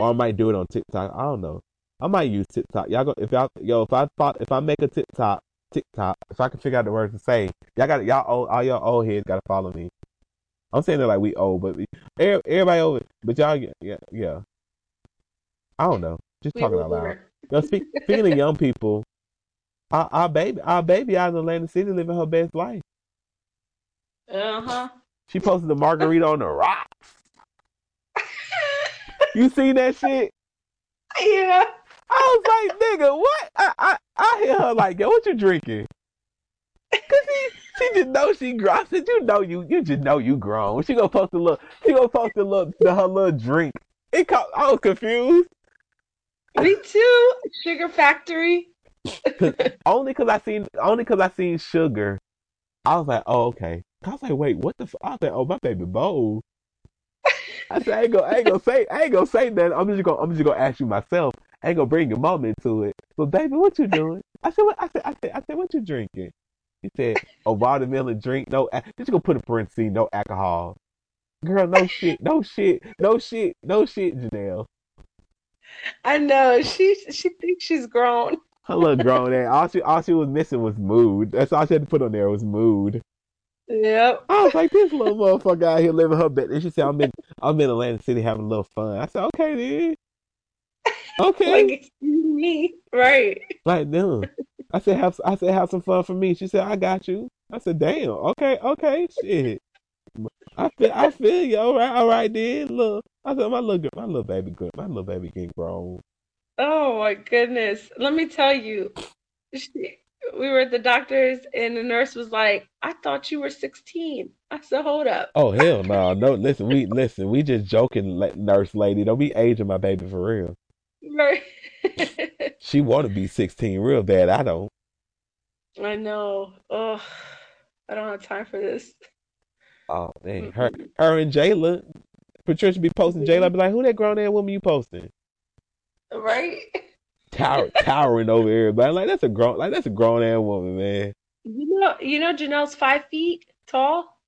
Or I might do it on TikTok. I don't know. I might use TikTok. Y'all go if y'all yo if I thought if I make a TikTok TikTok if I can figure out the words to say y'all got y'all old all y'all old heads gotta follow me. I'm saying that like we old, but we, everybody over, but y'all yeah yeah. I don't know. Just we talking out loud. Speak, speaking of young people, our, our baby our baby out in Atlantic City living her best life. Uh huh. She posted the margarita on the rocks. You seen that shit? Yeah. I was like, nigga, what? I I, I hear her like, yo, what you drinking? Cause she she just know she grown. Said, you know you you just know you grown. She gonna post a little she gonna post a little her little drink. It caught, I was confused. Me too. Sugar Factory. Cause, only cause I seen only cause I seen sugar. I was like, oh okay. I was like, wait, what the? F-? I was like, oh my baby bold. I said, I ain't gonna, I ain't gonna say, I ain't gonna say that. I'm just gonna, I'm just gonna ask you myself. I ain't gonna bring your mom into it. But baby, what you doing? I said, what? I said, I said, I said, what you drinking? He said, a watermelon drink, no. just gonna put a parenthesis, no alcohol? Girl, no shit, no shit, no shit, no shit, Janelle. I know she she thinks she's grown. Her little grown ass. All she all she was missing was mood. That's all she had to put on there was mood. Yep. I was like, this little motherfucker out here living her best. And she said, I'm in I'm in Atlantic City having a little fun. I said, okay then. Okay. like me, right? Like, no. I said, have I said, have some fun for me. She said, I got you. I said, damn. Okay, okay, shit. I feel, I feel you. All right, all right, then. Look, I said, my little, girl, my little baby, girl, My little baby getting grown. Oh my goodness. Let me tell you, she, we were at the doctor's and the nurse was like, I thought you were 16. I said, hold up. Oh hell no, no. Listen, we listen. We just joking, nurse lady. Don't be aging my baby for real. Right. she want to be 16 real bad. I don't. I know. Oh, I don't have time for this. Oh man, her, her and Jayla, Patricia be posting. Jayla mm-hmm. be like, "Who that grown ass woman you posting?" Right. Tower, towering over everybody. Like that's a grown, like that's a grown ass woman, man. You know, you know, Janelle's five feet tall.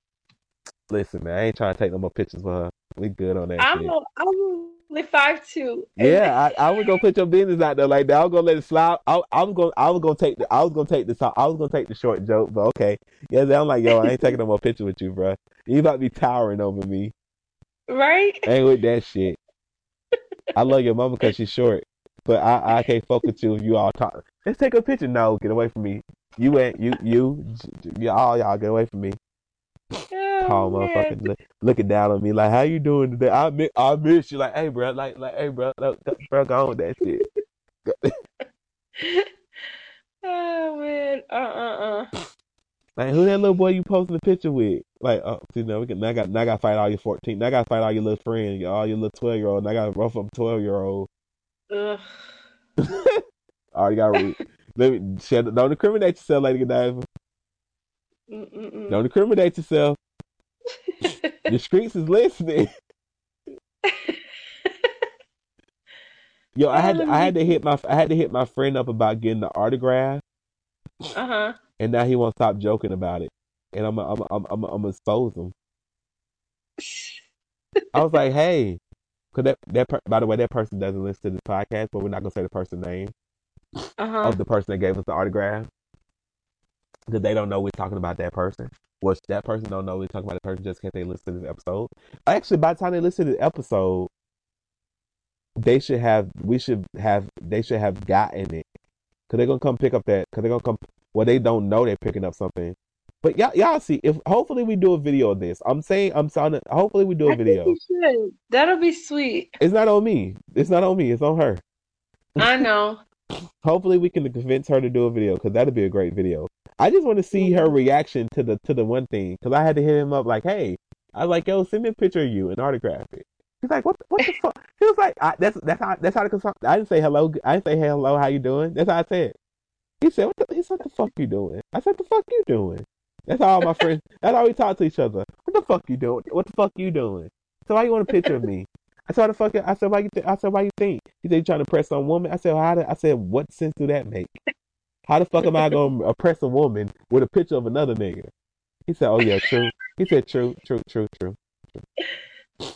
Listen, man, I ain't trying to take no more pictures for her. We good on that. I'm, a, I'm only five two. Yeah, I, I was gonna put your business out there like that. I was gonna let it slide. I, I was gonna, I was gonna take the, I was gonna take this, I was gonna take the short joke, but okay. Yeah, I'm like, yo, I ain't taking no more picture with you, bro. You about to be towering over me. Right. ain't with that shit. I love your mama because she's short, but I, I can't fuck with you if you all talk. Let's take a picture. No, get away from me. You ain't you you, you all y'all get away from me. Oh, Tall man. motherfucker look, looking down on me like, how you doing today? I miss, I miss you. Like, hey, bro, like, like, hey, bro, go- bro, go on with that shit. Oh man. Uh uh uh. Like, who that little boy you posting the picture with? Like, oh, see, now we can, now I got, now I got to fight all your fourteen. Now I got to fight all your little friends, all your little twelve year old. Now I got to rough up twelve year old. Ugh. Already got to let me. Shut, don't incriminate yourself, Lady Godiva. Mm-mm-mm. Don't incriminate yourself. The streets is listening. Yo, I had to, I had to hit my I had to hit my friend up about getting the autograph, Uh-huh. and now he won't stop joking about it. And I'm I'm I'm I'm I'm gonna expose him. I was like, hey, cause that that per- by the way, that person doesn't listen to this podcast, but we're not gonna say the person's name Uh-huh. of the person that gave us the autograph, because they don't know we're talking about that person. Well, that person don't know we're talking about the person just because they listen to this episode. Actually, by the time they listen to the episode, they should have we should have they should have gotten it because they're gonna come pick up that because they're gonna come. Well, they don't know they're picking up something. But y'all, y'all see if hopefully we do a video of this. I'm saying I'm sounding. Hopefully we do a I think video. you should. That'll be sweet. It's not on me. It's not on me. It's on her. I know. Hopefully we can convince her to do a video because that'd be a great video. I just want to see her mm-hmm. reaction to the to the one thing because I had to hit him up like, hey, I was like, yo, send me a picture of you and autograph it. He's like, what the, what the fuck? He was like, I, that's that's how that's how the consult. I didn't say hello. I didn't say hey, hello. How you doing? That's how I said. He said, what the, he said, what the fuck you doing? I said, the fuck you doing? That's how all my friends. That's how we talk to each other. What the fuck you doing? What the fuck you doing? So why you want a picture of me? I said, "What the fuck?" I said, "Why you?" Th-? I said, "Why you think?" He said, "You trying to press on woman?" I said, "How?" Did, I said, "What sense do that make? How the fuck am I gonna oppress a woman with a picture of another nigga?" He said, "Oh yeah, true." He said, "True, true, true, true." true.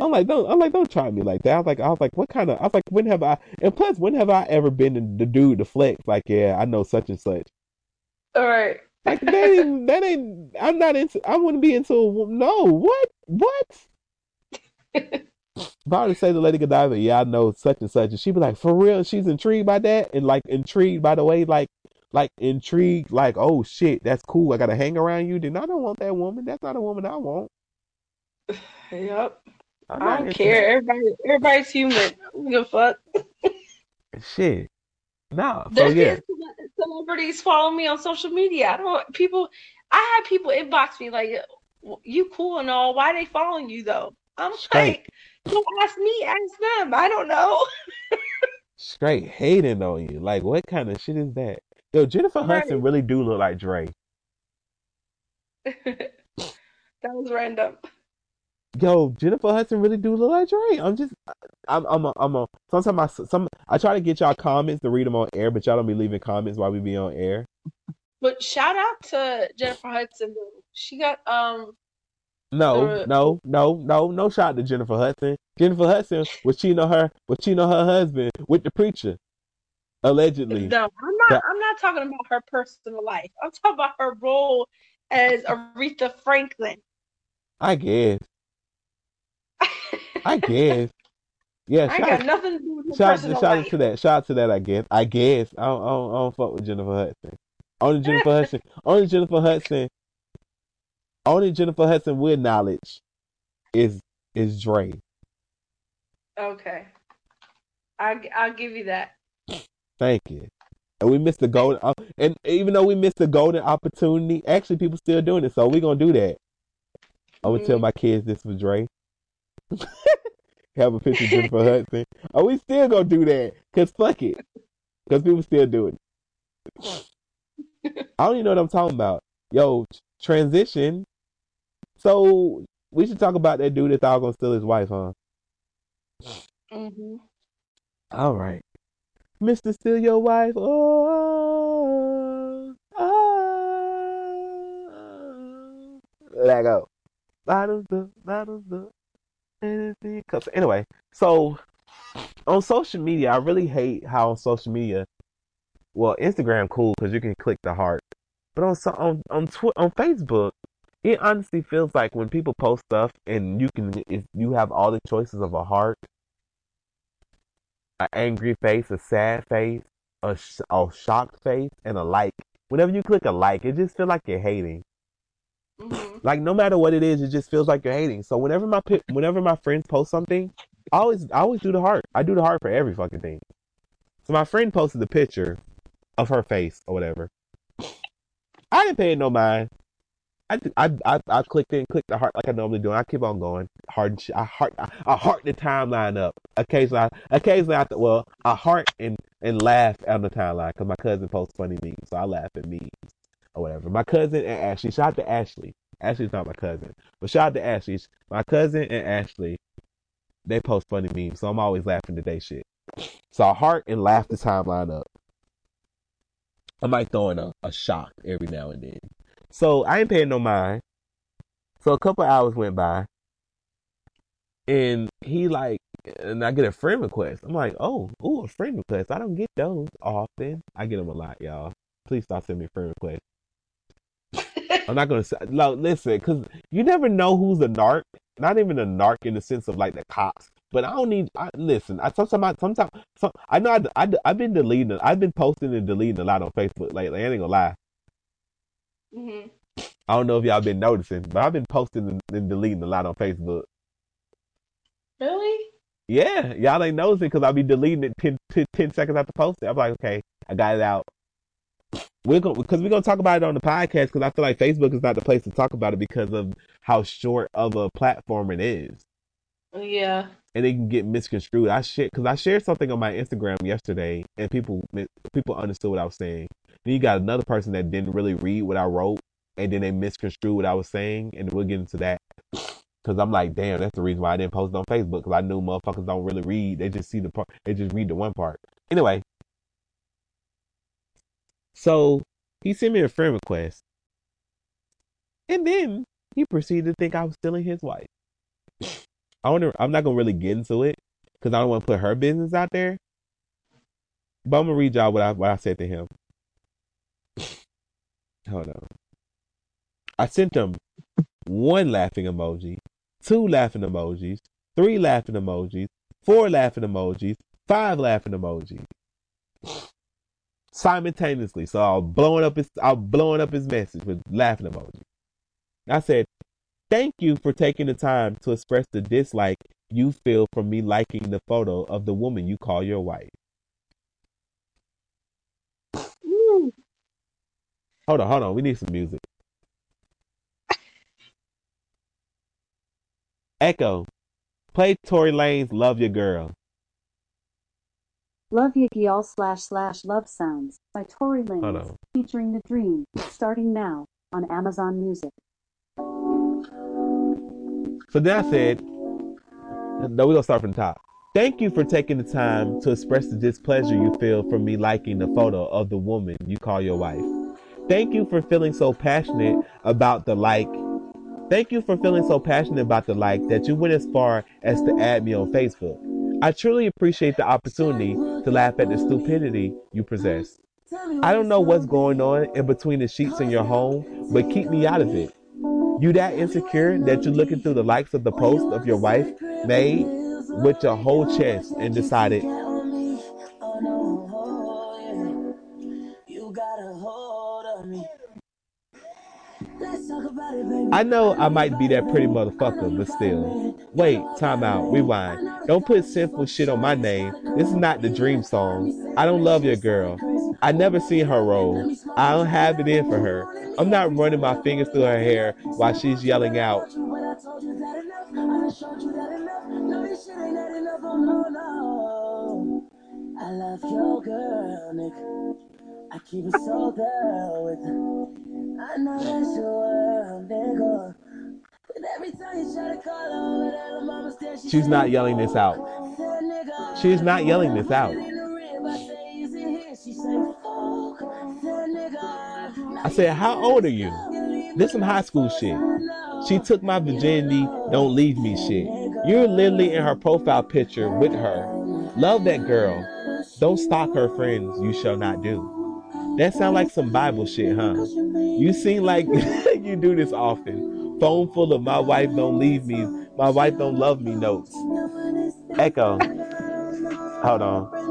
I'm like, don't. I'm like, don't try me like that. I was like, I was like, what kind of? I was like, when have I? And plus, when have I ever been the dude to flex? Like, yeah, I know such and such. All right. Like that ain't. That ain't. I'm not into. I wouldn't be into. A, no, what? What? If I were to say to Lady Godiva, yeah, I know such and such, and she'd be like, for real, she's intrigued by that, and like intrigued by the way, like, like intrigued, like, oh shit, that's cool. I gotta hang around you. Then I don't want that woman. That's not a woman I want. Yep. I'm I not don't into care. Everybody, everybody's human. I don't give a fuck. Shit. So There's yeah. celebrities follow me on social media. I don't people. I had people inbox me like, "You cool and all. Why they following you though?" I'm Straight. like, "Don't ask me. Ask them. I don't know." Straight hating on you. Like, what kind of shit is that? Yo, Jennifer Right. Hudson really do look like Dre. that was random. Yo, Jennifer Hudson really do look like Drake. I'm just, I'm, I'm, a, I'm a. Sometimes I, some, I try to get y'all comments to read them on air, but y'all don't be leaving comments while we be on air. But shout out to Jennifer Hudson. She got um. No, the- no, no, no, no shot to Jennifer Hudson. Jennifer Hudson was cheating on her, was cheating on her husband with the preacher, allegedly. No, I'm not. I'm not talking about her personal life. I'm talking about her role as Aretha Franklin. I guess, I guess. Yeah, I shout, got nothing to do with shout, personal shout out to that. Shout out to that. I guess. I guess. I don't, I don't, I don't fuck with Jennifer Hudson. Only Jennifer Hudson. Only Jennifer Hudson. Only Jennifer Hudson with knowledge is is Dre. Okay, I I'll give you that. Thank you. And we missed the golden. Uh, and even though we missed the golden opportunity, actually people still doing it. So we're gonna do that. I'm gonna tell Mhm. my kids this was Dre. Have a picture of Jennifer Hudson. Are we still gonna do that. Cause fuck it. Cause people still do it. I don't even know what I'm talking about. Yo, transition. So we should talk about that dude that thought I was gonna steal his wife, huh? hmm All right. Mr. Steal Your Wife. Oh, oh. Let go. Bottles up, bottles up. Anything. Anyway, so on social media, I really hate how on social media, well, Instagram cool because you can click the heart, but on on on Twi- on Facebook, it honestly feels like when people post stuff and you can if you have all the choices of a heart, an angry face, a sad face, a, sh- a shocked face, and a like. Whenever you click a like, it just feels like you're hating. Hmm Like no matter what it is, it just feels like you're hating. So whenever my whenever my friends post something, I always I always do the heart. I do the heart for every fucking thing. So my friend posted the picture of her face or whatever. I didn't pay no mind. I, I, I, I clicked in, clicked the heart like I normally do. And I keep on going. Heart, and shit. I heart, I, I heart the timeline up. Occasionally, I, occasionally I well, I heart and and laugh on the timeline because my cousin posts funny memes, so I laugh at memes or whatever. My cousin and Ashley. Shout out to Ashley. Ashley's not my cousin, but shout out to Ashley. My cousin and Ashley, they post funny memes, so I'm always laughing at they shit. So I heart and laugh the timeline up. I might throw in a, a shock every now and then. So I ain't paying no mind. So a couple hours went by, and he like, and I get a friend request. I'm like, oh, ooh, a friend request. I don't get those often. I get them a lot, y'all. Please stop sending me friend requests. I'm not gonna say. No, listen, because you never know who's a narc. Not even a narc in the sense of like the cops. But I don't need. I, listen, I sometimes, sometimes, some, I know I, I, I've been deleting. I've been posting and deleting a lot on Facebook lately. I ain't gonna lie. hmm I don't know if y'all been noticing, but I've been posting and, and deleting a lot on Facebook. Really? Yeah, y'all ain't noticing because I'll be deleting it 10, 10, 10 seconds after posting. I'm like, okay, I got it out. We're going because we're gonna talk about it on the podcast because I feel like Facebook is not the place to talk about it because of how short of a platform it is, Yeah. and it can get misconstrued. I share because I shared something on my Instagram yesterday, and people people understood what I was saying. Then you got another person that didn't really read what I wrote, and then they misconstrued what I was saying, and we'll get into that. Cause I'm like, damn, that's the reason why I didn't post it on Facebook. Cause I knew motherfuckers don't really read; they just see the part, they just read the one part. Anyway, so he sent me a friend request, and then he proceeded to think I was stealing his wife. I wonder. I'm not gonna really get into it because I don't want to put her business out there. But I'm gonna read y'all what I what I said to him. Hold on. I sent him one laughing emoji, two laughing emojis, three laughing emojis, four laughing emojis, five laughing emojis. Simultaneously. So I was blowing up his I was blowing up his message with laughing emoji. I said, Thank you for taking the time to express the dislike you feel from me liking the photo of the woman you call your wife. Hold on, hold on. We need some music. Echo, play Tory Lanez Love Your Girl. Love Yiggy slash slash love sounds by Tory Hold Lanez featuring The Dream starting now on Amazon Music. So then I said, no, we're gonna start from the top. Thank you for taking the time to express the displeasure you feel from me liking the photo of the woman you call your wife. Thank you for feeling so passionate about the like. Thank you for feeling so passionate about the like that you went as far as to add me on Facebook. I truly appreciate the opportunity to laugh at the stupidity you possess. I don't know what's going on in between the sheets in your home, but keep me out of it. You that insecure that you're looking through the likes of the post of your wife made with your whole chest and decided, I know I might be that pretty motherfucker, but still. Wait, time out, rewind. Don't put sinful shit on my name. This is not the dream song. I don't love your girl. I never seen her roll. I don't have it in for her. I'm not running my fingers through her hair while she's yelling out. I love your girl, Nick. I keep it so down with I know that's your world, nigga. But every time you try to call over there, the mama says she She's not yelling this out. She's not yelling this out. I said, How old are you? This some high school shit. She took my virginity, don't leave me shit. You're literally in her profile picture with her. Love that girl. Don't stalk her friends, you shall not do. That sound like some Bible shit, huh? You seem like you do this often. Phone full of my wife don't leave me, my wife don't love me notes. Echo. Hold on.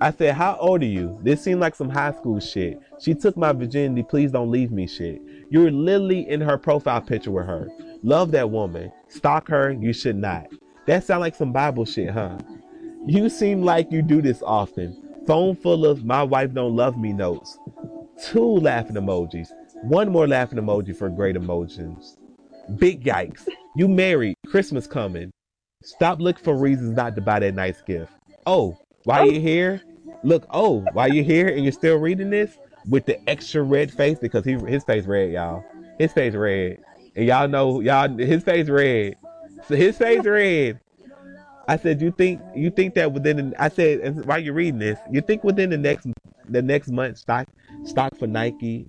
I said, How old are you? This seemed like some high school shit. She took my virginity, please don't leave me shit. You're literally in her profile picture with her. Love that woman. Stalk her, you should not. That sound like some Bible shit, huh? You seem like you do this often. Phone full of my wife don't love me notes. Two laughing emojis. One more laughing emoji for great emotions. Big yikes. You married. Christmas coming. Stop looking for reasons not to buy that nice gift. Oh, why you here? Look, oh, why you here and you're still reading this with the extra red face because he his face red, y'all. His face red, and y'all know y'all his face red. So his face red. I said, you think you think that within? The, I said, while you're reading this, you think within the next the next month stock stock for Nike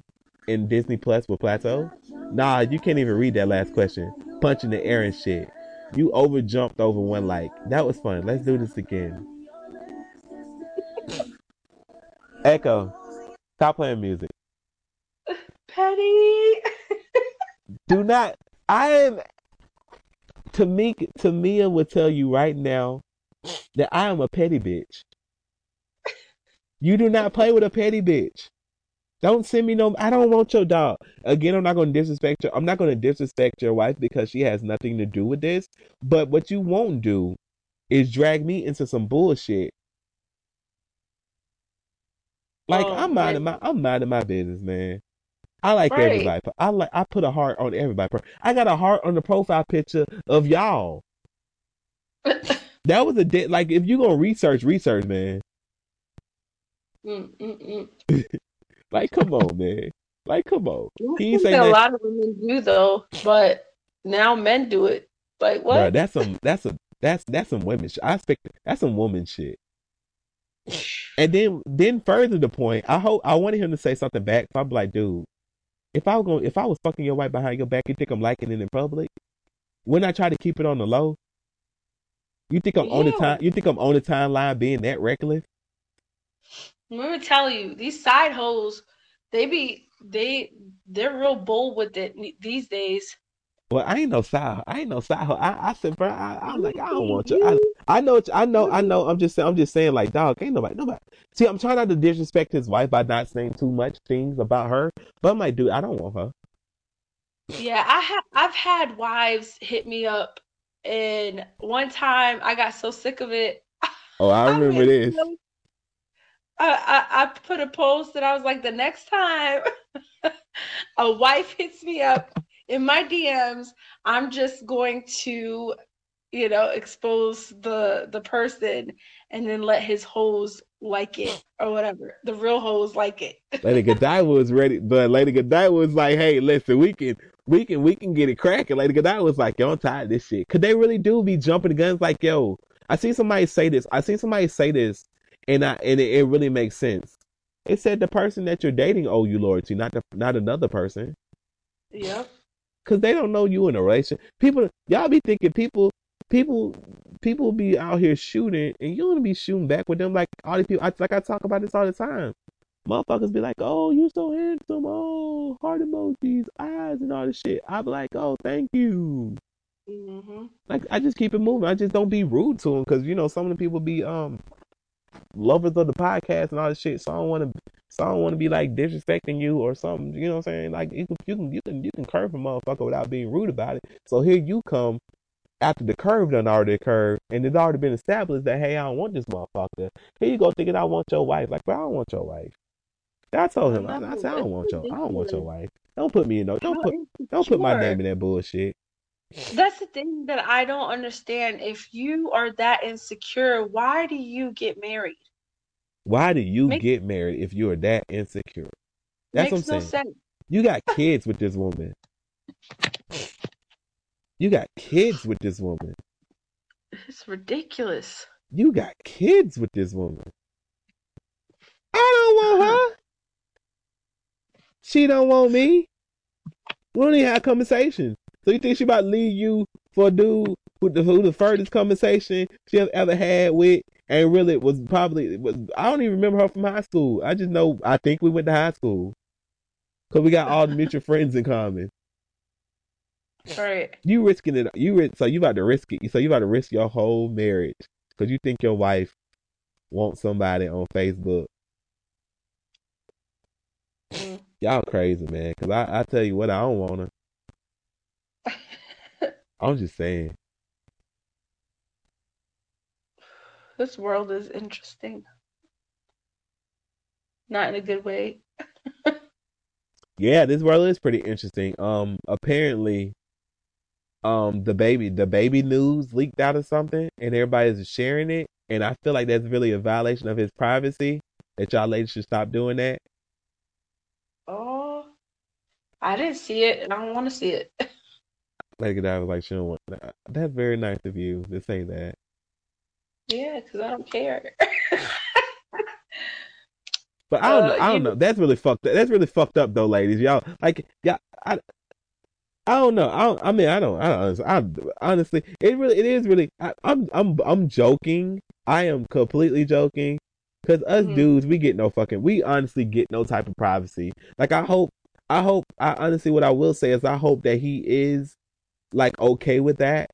and Disney Plus will plateau? Nah, you can't even read that last question. Punching the air and shit. You over jumped over one like. That was fun. Let's do this again. Echo, stop playing music. Petty. do not. I am. Tamika, Tamia will tell you right now that I am a petty bitch. You do not play with a petty bitch. Don't send me no. I don't want your dog. Again, I'm not going to disrespect her. I'm not going to disrespect your wife because she has nothing to do with this. But what you won't do is drag me into some bullshit. Like oh, I'm minding my I'm minding my business, man. I like right. everybody. I like I put a heart on everybody. I got a heart on the profile picture of y'all. that was a de- like if you gonna research, research, man. Like, come on, man. Like, come on. He say a lot of women do though, but now men do it. Like what? Bro, that's some. That's a. That's that's some women. Shit. I expect that's some woman shit. And then, then further the point, I hope I wanted him to say something back. So I'm like, dude, if I was going, if I was fucking your wife behind your back, you think I'm liking it in public? Wouldn't I try to keep it on the low? You think I'm yeah. on the time? You think I'm on the timeline being that reckless? Let me tell you, these side hoes, they be they they're real bold with it these days. Well, I ain't no side. I ain't no side. I, I said, bro, I, am like, I don't want you. I, I know, I know, I know. I'm just, saying, I'm just saying, like, dog, ain't nobody, nobody. See, I'm trying not to disrespect his wife by not saying too much things about her, but I'm like, dude, I don't want her. Yeah, I have, I've had wives hit me up, and one time I got so sick of it. Oh, I remember I this. I, I, I put a post that I was like, the next time a wife hits me up in my DMs, I'm just going to, you know, expose the the person and then let his hoes like it or whatever. The real hoes like it. Lady Godiva was ready, but Lady Godiva was like, "Hey, listen, we can we can we can get it cracking lady I was like, yo, I'm tired of this shit. could they really do be jumping the guns. Like, yo, I see somebody say this. I see somebody say this, and I and it, it really makes sense. It said the person that you're dating owe you loyalty, not the not another person. Yep. Cause they don't know you in a relation. People, y'all be thinking people, people, people be out here shooting, and you want to be shooting back with them like all these people. I, like I talk about this all the time. Motherfuckers be like, "Oh, you so handsome! Oh, heart emojis, eyes, and all this shit." I be like, "Oh, thank you." hmm Like I just keep it moving. I just don't be rude to them because you know some of the people be um lovers of the podcast and all this shit. So I don't want to. So I don't want to be like disrespecting you or something. You know what I'm saying? Like you can you can you can you can curve a motherfucker without being rude about it. So here you come after the curve done already occurred and it's already been established that hey I don't want this motherfucker. Here you go thinking I want your wife. Like, but I don't want your wife. I told him. I, I said I don't want your I don't want your wife. Don't put me in no. Don't put don't put my name in that bullshit. That's the thing that I don't understand. If you are that insecure, why do you get married? Why do you Make- get married if you are that insecure? That's Makes what I'm no saying. sense. You got kids with this woman. You got kids with this woman. It's ridiculous. You got kids with this woman. I don't want her. She don't want me. We don't even have conversation. So you think she about to leave you for a dude who the, who the furthest conversation she has ever had with and really was probably was I don't even remember her from high school. I just know I think we went to high school. Cause we got all the mutual friends in common. Right. You risking it. You so you about to risk it. So you about to risk your whole marriage because you think your wife wants somebody on Facebook. Mm. Y'all crazy, man. Cause I, I tell you what, I don't want her. I'm just saying. This world is interesting. Not in a good way. Yeah, this world is pretty interesting. Um, apparently, um, the baby, the baby news leaked out or something, and everybody's sharing it. And I feel like that's really a violation of his privacy. That y'all ladies should stop doing that. Oh, I didn't see it, and I don't want to see it. Like I was like, she don't want. That's very nice of you to say that. Yeah, because I don't care. But I don't, Uh, know, I don't know. That's really fucked. Up. That's really fucked up, though, ladies. Y'all like, yeah, I, I don't know. I, I mean, I don't. I don't. I, honestly, it really, it is really. I, I'm, I'm, I'm joking. I am completely joking. Cause us Mhm. dudes, we get no fucking. We honestly get no type of privacy. Like I hope, I hope. I honestly, what I will say is, I hope that he is like okay with that.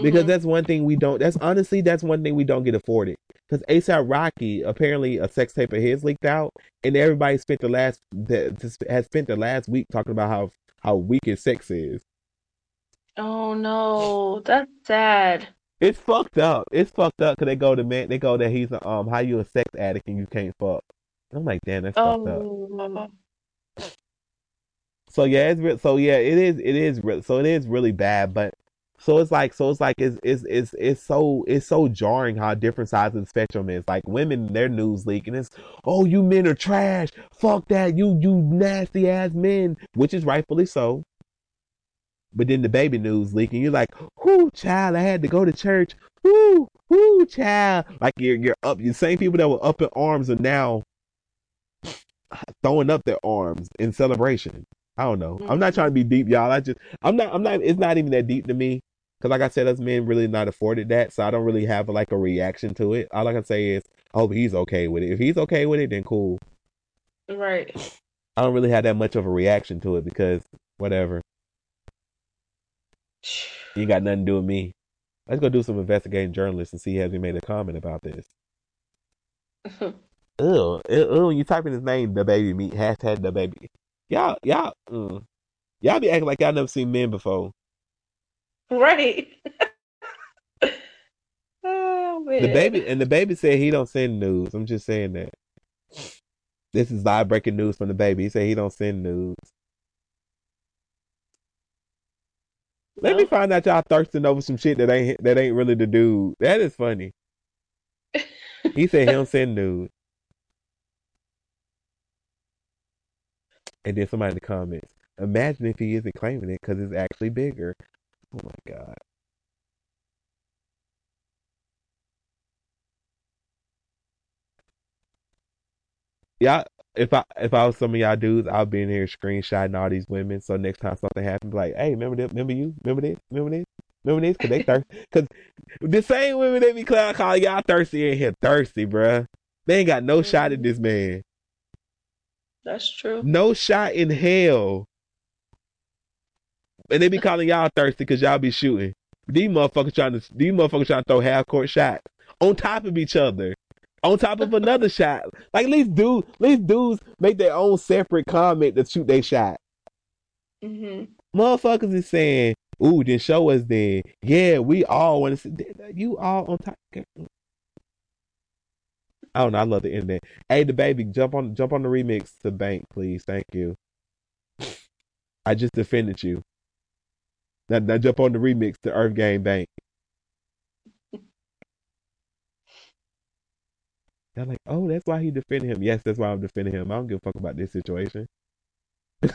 Because Mhm. that's one thing we don't. That's honestly that's one thing we don't get afforded. Because ASAP Rocky apparently a sex tape of his leaked out, and everybody spent the last the, has spent the last week talking about how how weak his sex is. Oh no, that's sad. It's fucked up. It's fucked up because they go to man they go that he's a, um how you a sex addict and you can't fuck. I'm like damn that's fucked up. Oh, So yeah, it's re- so yeah it is it is re- so it is really bad, but. So it's like, so it's like, it's, it's, it's, it's so, it's so jarring how different sides of the spectrum is. Like women, their news leak and it's, oh, you men are trash. Fuck that. You, you nasty ass men, which is rightfully so. But then the baby news leak and you're like, whoo, child, I had to go to church. Whoo, whoo, child. Like you're, you're up. The same people that were up in arms are now throwing up their arms in celebration. I don't know. I'm not mm-hmm. trying to be deep, y'all. I just, I'm not, I'm not, it's not even that deep to me. Cause like I said, us men really not afforded that. So I don't really have like a reaction to it. All I can say is, I hope he's okay with it. If he's okay with it, then cool. right. I don't really have that much of a reaction to it because whatever. You got nothing to do with me. Let's go do some investigating journalists and see has he made a comment about this. Ew, ew, ew, you type in his name, the baby meat, hashtag the baby. Y'all, y'all, mm, y'all be acting like y'all never seen men before. Right. Oh The baby and the baby said he don't send news. I'm just saying that. This is live breaking news from the baby. He said he don't send news. Let me find out y'all thirsting over some shit that ain't that ain't really the dude. That is funny. He said he don't send news. And then somebody in the comments. Imagine if he isn't claiming it because it's actually bigger. Oh my god. Yeah, if I if I was some of y'all dudes, I'll be in here screenshotting all these women. So next time something happens, like, hey, remember this? Remember you? Remember this? Remember this? Remember this? Cause they thirsty. Cause the same women they be clown calling y'all thirsty in here, thirsty, bruh. They ain't got no shot at mm-hmm. this man. That's true. No shot in hell. And they be calling y'all thirsty because y'all be shooting. These motherfuckers trying to these motherfuckers trying to throw half court shots on top of each other. On top of another shot. Like at least dudes at least dudes make their own separate comment to shoot their shot. hmm Motherfuckers is saying, ooh, then show us then. Yeah, we all want to see you all on top. I don't know. I love the internet. Hey, the baby, jump on, jump on the remix to bank, please. Thank you. I just defended you. Now, now jump on the remix to Earth Game Bank. They're like, oh, that's why he defended him. Yes, that's why I'm defending him. I don't give a fuck about this situation.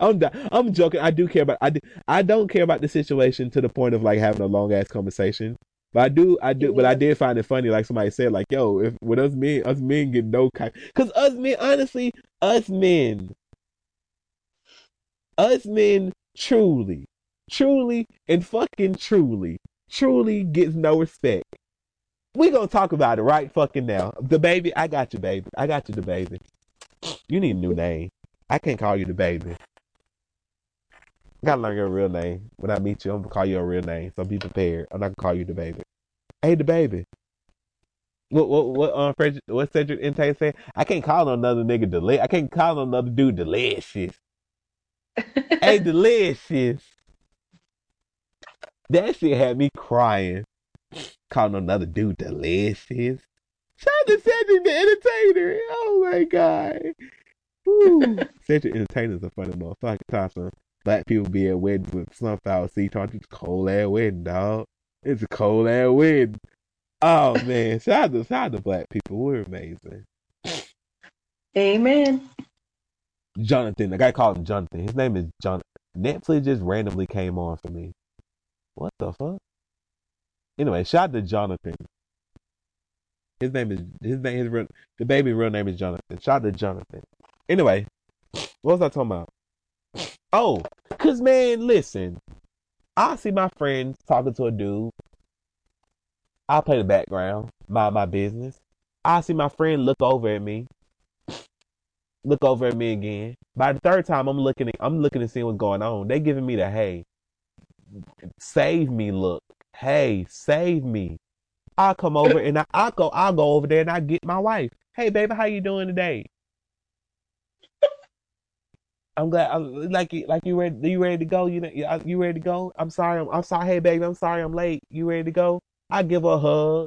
I'm I'm joking. I do care about I do, I don't care about the situation to the point of like having a long ass conversation. But I do, I do, but I did find it funny. Like somebody said, like, "Yo, if with us men, us men get no kind, because us men, honestly, us men, us men, truly, truly, and fucking truly, truly gets no respect. We gonna talk about it right fucking now. The baby, I got you, baby. I got you, the baby. You need a new name. I can't call you the baby. Gotta learn your real name. When I meet you, I'm gonna call you a real name. So be prepared. I'm not gonna call you the baby. Hey, the baby. What what what um Frederick, what Cedric Intake said? I can't call another nigga delicious. I can't call another dude delicious. Hey, delicious. That shit had me crying. Calling another dude delicious. Shout out to Cedric the Entertainer. Oh my god. Woo. Cedric Entertainer's a funny motherfucker. Thompson. Black people be at weddings with sunflower seeds. Talking it's cold ass wedding, dog. It's a cold ass wedding. Oh man, shout out to shout out to black people. We're amazing. Amen. Jonathan, the guy called him Jonathan. His name is Jonathan. Netflix just randomly came on for me. What the fuck? Anyway, shout out to Jonathan. His name is his name his real the baby real name is Jonathan. Shout out to Jonathan. Anyway, what was I talking about? Oh, cause man, listen. I see my friends talking to a dude. I play the background, mind my business. I see my friend look over at me, look over at me again. By the third time, I'm looking, at, I'm looking to see what's going on. They giving me the hey, save me look. Hey, save me. I come over and I, I go, I go over there and I get my wife. Hey, baby, how you doing today? I'm glad. I'm, like, like you ready? You ready to go? You know, you ready to go? I'm sorry. I'm, I'm sorry. Hey, baby, I'm sorry. I'm late. You ready to go? I give her a hug.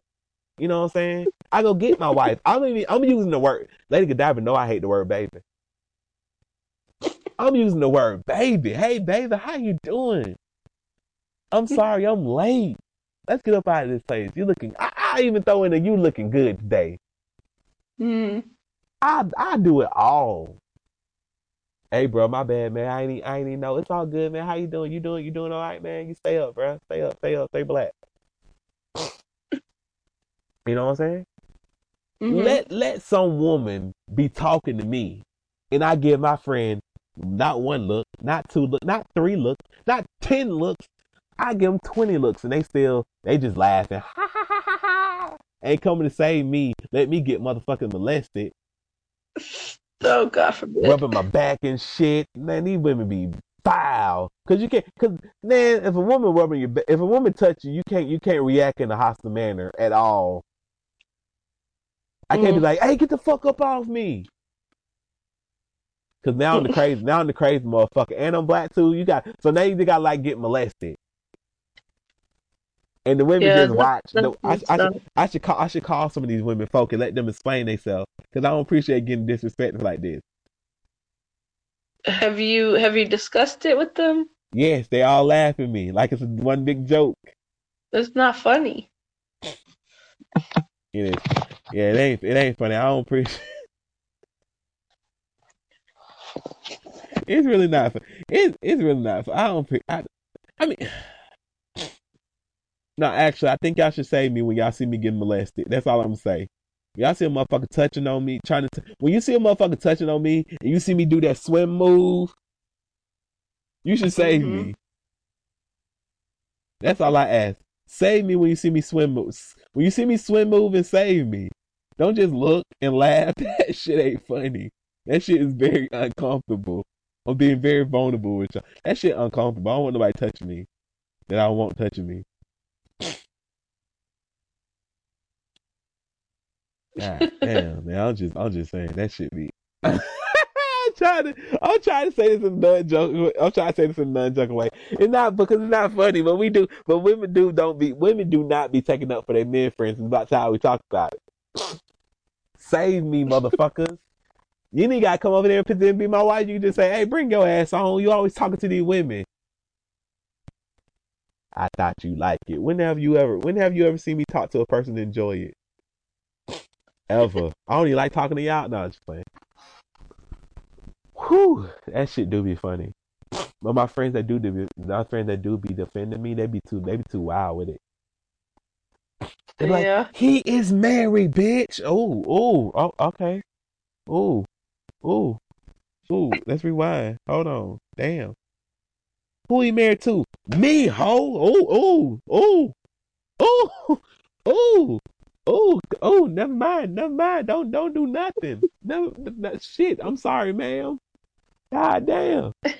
You know what I'm saying? I go get my wife. I'm even, I'm using the word. Lady Godiva know I hate the word baby. I'm using the word baby. Hey, baby, how you doing? I'm sorry, I'm late. Let's get up out of this place. You looking? I, I even throw in a you looking good today. Mm. I I do it all. Hey, bro, my bad, man. I ain't I ain't even know. It's all good, man. How you doing? You doing? You doing all right, man? You stay up, bro. Stay up. Stay up. Stay black. You know what I'm saying? Mhm. Let let some woman be talking to me, and I give my friend not one look, not two look, not three looks, not ten looks. I give them twenty looks, and they still they just laughing. Ha ha ha ha ha. Ain't coming to save me. Let me get motherfucking molested, Oh God forbid. rubbing my back and shit. Man, these women be foul. Cause you can't. Cause man, if a woman rubbing your, if a woman touch you, you can't you can't react in a hostile manner at all. I can't be Mm. like, hey, get the fuck up off me. Cause now I'm the crazy, now I'm the crazy motherfucker, and I'm black too. You got so now you got like get molested, and the women Yeah, just watch. The, I, I, should, I should call I should call some of these women folk and let them explain themselves, cause I don't appreciate getting disrespected like this. Have you have you discussed it with them? Yes, they all laugh at me like it's one big joke. It's not funny. It is. Yeah, it ain't it ain't funny. I don't appreciate. It's really not. Fun. It's it's really not. Fun. I don't. I, I mean, no. Actually, I think y'all should save me when y'all see me getting molested. That's all I'm gonna say. Y'all see a motherfucker touching on me, trying to. T- when you see a motherfucker touching on me, and you see me do that swim move, you should save Mhm. me. That's all I ask. Save me when you see me swim move. When you see me swim move and save me. Don't just look and laugh. That shit ain't funny. That shit is very uncomfortable. I'm being very vulnerable with y'all. That shit uncomfortable. I don't want nobody touching me. That I won't touching me. God damn, man. I'm just I'm just saying that shit be trying to I'm trying to say this in a non joke I'm trying to say this in non joking way. It's not because it's not funny, but we do but women do don't be women do not be taking up for their men friends It's about how we talk about it. Save me, motherfuckers. You ain't gotta come over there and pretend be my wife. You just say, hey, bring your ass on. You always talking to these women. I thought you like it. When have you ever when have you ever seen me talk to a person and enjoy it? Ever. I even like talking to y'all. No, just playing. Whew, that shit do be funny. But my friends that do, be- my friends that do be defending me, they be too, they be too wild with it. They be like, Yeah. he is married, bitch. Oh, oh, oh, okay. Oh, oh, oh. Let's rewind. Hold on. Damn. Who he married to? Me, ho. Oh, oh, oh, oh, oh, oh, oh. Never mind. Never mind. Don't, don't do nothing. No, no shit. I'm sorry, ma'am. God damn.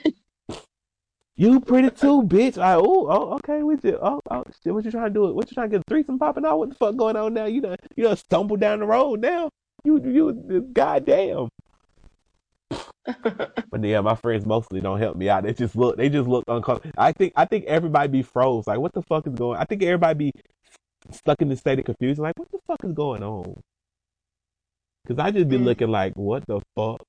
You pretty too, bitch. I oh, oh okay, we just oh, oh shit, what you trying to do? What you trying to get a threesome popping out? What the fuck going on now? You done you done stumbled down the road now. You you goddamn. But yeah, my friends mostly don't help me out. They just look they just look uncomfortable. I think I think everybody be froze. Like what the fuck is going I think everybody be stuck in the state of confusion, like what the fuck is going on? Cause I just be Mm. looking like, what the fuck?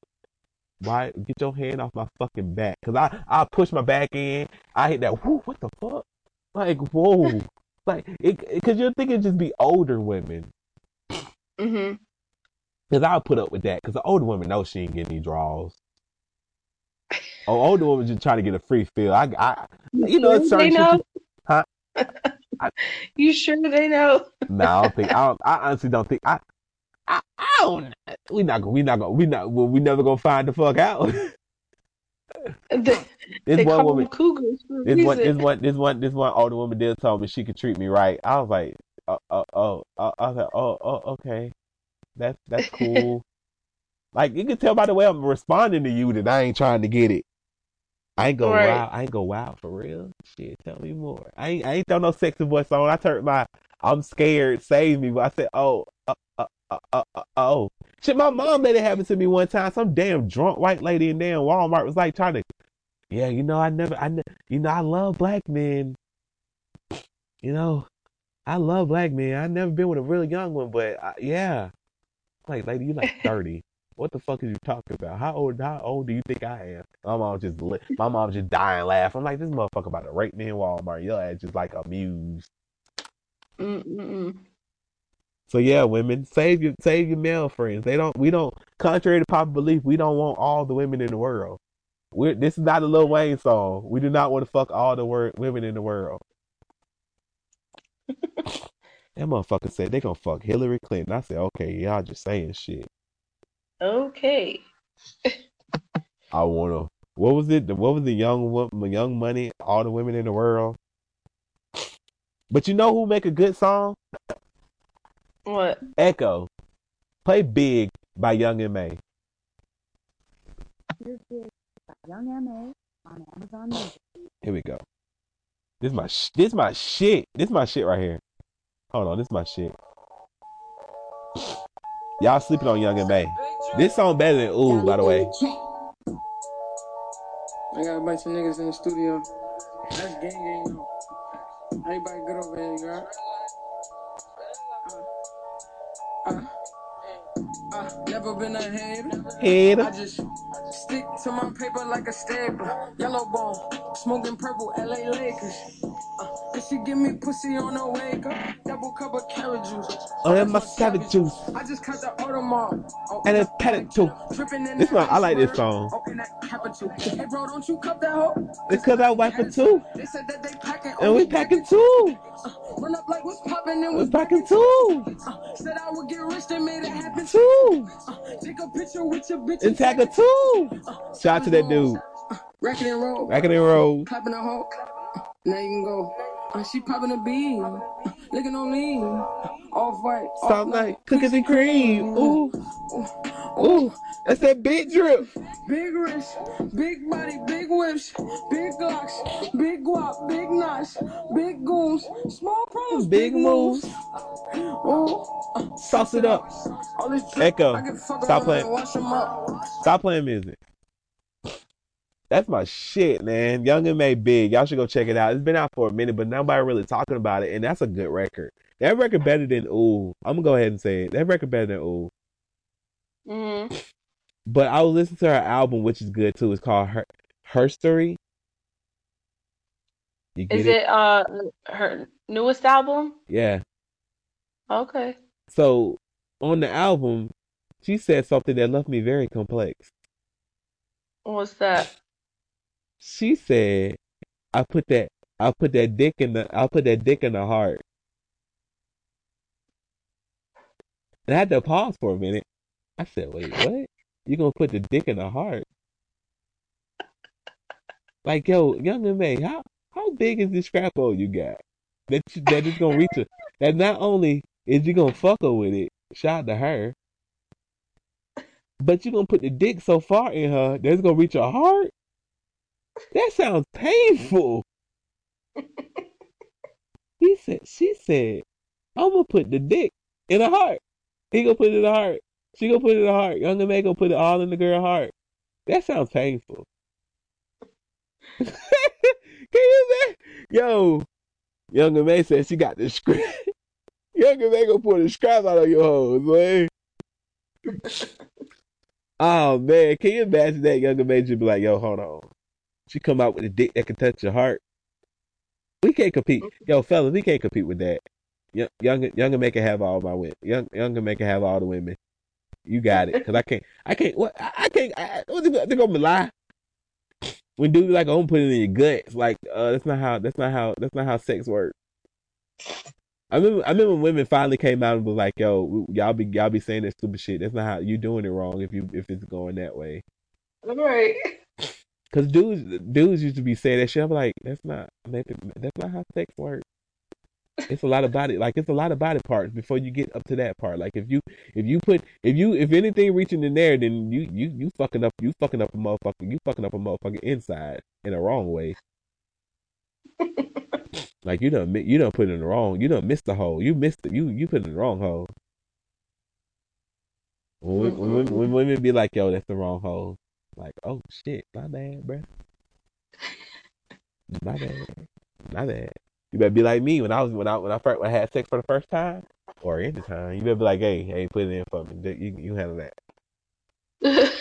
Why get your hand off my fucking back? Cause I I push my back in. I hit that. Whoo! What the fuck? Like whoa! like it. it- Cause you're thinking just be older women. hmm Cause I'll put up with that. Cause the older woman knows she ain't getting any draws. Oh, older woman just trying to get a free feel. I, I, you know, it's certain they know. you- Huh? You sure they know? No, I don't think. I, don't, I honestly don't think. I, I, I don't. We not gonna. We not gonna. We not. We never gonna find the fuck out. They, this one call woman. cougars This one, this one, this one, this one older woman did tell me she could treat me right. I was like, oh, oh, oh, oh I was like, oh, oh, okay, that's that's cool. like you can tell by the way I'm responding to you that I ain't trying to get it. I ain't go Right. wild. I ain't go wild for real. Shit, tell me more. I ain't, I ain't throw no sexy voice on. I turned my, I'm scared, save me. But I said, oh, uh, uh, uh, uh, uh, oh. Shit, my mom let it happen to me one time. Some damn drunk white lady in damn Walmart was like trying to yeah, you know, I never, I, you know, I love black men. You know, I love black men. I never been with a real young one, but I, yeah, like, lady, you like thirty. What the fuck is you talking about? How old? How old do you think I am? My mom just, my mom just dying laughing. I'm like, this motherfucker about to rape me in Walmart. Your ass just like amused. Mm-mm-mm. So yeah, women, save your, save your male friends. They don't, we don't, contrary to popular belief, we don't want all the women in the world. We're, this is not a Lil Wayne song. We do not want to fuck all the wor- women in the world. that motherfucker said they gonna fuck Hillary Clinton. I said, okay, y'all just saying shit. Okay. I wanna. What was it? What was the young woman, Young Money? All the women in the world. But you know who make a good song? What? Echo. Play "Big" by Young and May. Here's Big by Young M.A. on Amazon Music. Here we go. This my sh- this my shit. This my shit right here. Hold on, this my shit. Y'all sleeping on Young and May. This song better than Ooh, by the way. I got a bunch of niggas in the studio. That's gang gang though. Everybody good over here, you got? Uh, uh, never been a hater. Head. I just stick to my paper like a stapler. Yellow bone, smoking purple, LA Lakers. Uh, And she give me pussy on the wake up. Double cup of carrot juice. Oh, that's my savage juice. I just cut the Audemars. Oh, And a petted too. In This one, I like this song. Oh, and. Hey, bro, don't you cup that hoe? It's cause I wipe it too. They said that they packing. And we packing too. Run up like what's popping and what's packing too. Uh, said I would get rich, they made it happen. Too. Uh, take a picture with your bitch And tag her too. Uh, Shout out to that dude. Racket and roll. Back in the road. Clapping a hoe. Uh, now you can go. Uh, she popping a bean. Licking on lean. Uh, off white. Soft night. Cookies and cream. Ooh. Ooh. That's that big drip. Big wrist, big body, big whips, big glocks, big guap, big knots, big goons, small problems, Big moves. Ooh, Sauce it up. all this Echo, I can fuck stop playing. and wash 'em up. Stop playing music. That's my shit, man. Young M.A. Big. Y'all should go check it out. It's been out for a minute, but nobody really talking about it, and that's a good record. That record better than Ooh. I'm gonna go ahead and say it. That record better than Ooh. hmm But I was listening to her album, which is good too. It's called Her Her Story. You get Is it? it uh her newest album? Yeah. Okay. So on the album, she said something that left me very complex. What's that? She said, "I put that, I put that dick in the, I put that dick in the heart." And I had to pause for a minute. I said, "Wait, what? You gonna put the dick in the heart?" Like, yo, Young M.A., how how big is this scrap hole you got? That you, that is gonna reach a, that not only is you gonna fuck her with it, shout out to her, but you gonna put the dick so far in her that it's gonna reach her heart. That sounds painful. he said, she said, I'm gonna put the dick in her heart. He gonna put it in the heart. She gonna put it in the heart. Young M.A. gonna put it all in the girl heart. That sounds painful. Can you imagine? Yo, Young M.A. said she got the scrap. Young M.A. gonna pull the scrap out of your hose, man. oh man, can you imagine that Young M.A. just be like, yo, hold on. She come out with a dick that can touch your heart. We can't compete. Yo, fellas, we can't compete with that. Young, young, Young M.A. can have all my women. Young, Young M.A. can have all the women. You got it. Cause I can't, I can't, what, I, I can't, I, they gonna- they gonna lie? When dudes like, I'm putting in your guts. Like, uh, that's not how, that's not how, that's not how sex works. I remember, I remember when women finally came out and was like, "Yo, y'all be, y'all be saying that stupid shit. That's not how you doing it wrong. If you, if it's going that way." All right. Cause dudes, dudes used to be saying that shit. I'm like, that's not, that's not how sex works. It's a lot of body, like it's a lot of body parts before you get up to that part. Like if you, if you put, if you, if anything reaching in there, then you, you, you fucking up, you fucking up a motherfucker, you fucking up a motherfucker inside in a wrong way. like you don't, you don't put it in the wrong, you don't miss the hole, you missed it, you, you put it in the wrong hole. When, when, when, when women be like, yo, that's the wrong hole. Like, oh shit, my bad, bruh. My bad. My bad. You better be like me when I was when I when I first when I had sex for the first time or any time. You better be like, hey, hey, put it in for me. You you handle that.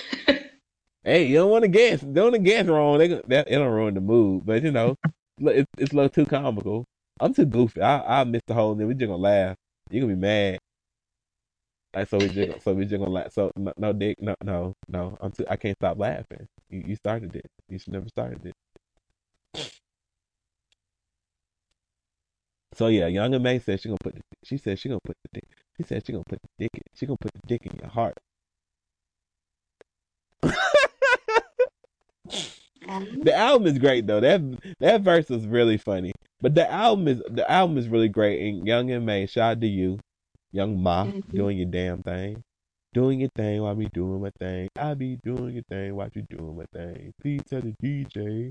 Hey, you don't want to guess. Don't want to guess wrong. They that it don't ruin the mood. But you know, it's it's a little too comical. I'm too goofy. I I miss the whole thing. We just gonna laugh. You gonna be mad. Like so we just so we just gonna laugh. So no, no dick no no no. I'm too, I can't stop laughing. You you started it. You should never started it. So yeah, Young M.A. said she gonna put the, she said she gonna put the dick she said she gonna put the dick in, she gonna put the dick in your heart. the album is great though. That that verse is really funny. But the album is the album is really great. And Young M.A., shout out to you, Young M.A., Mhm. doing your damn thing, doing your thing while me doing my thing. I be doing your thing while you doing my thing. Please tell the DJ,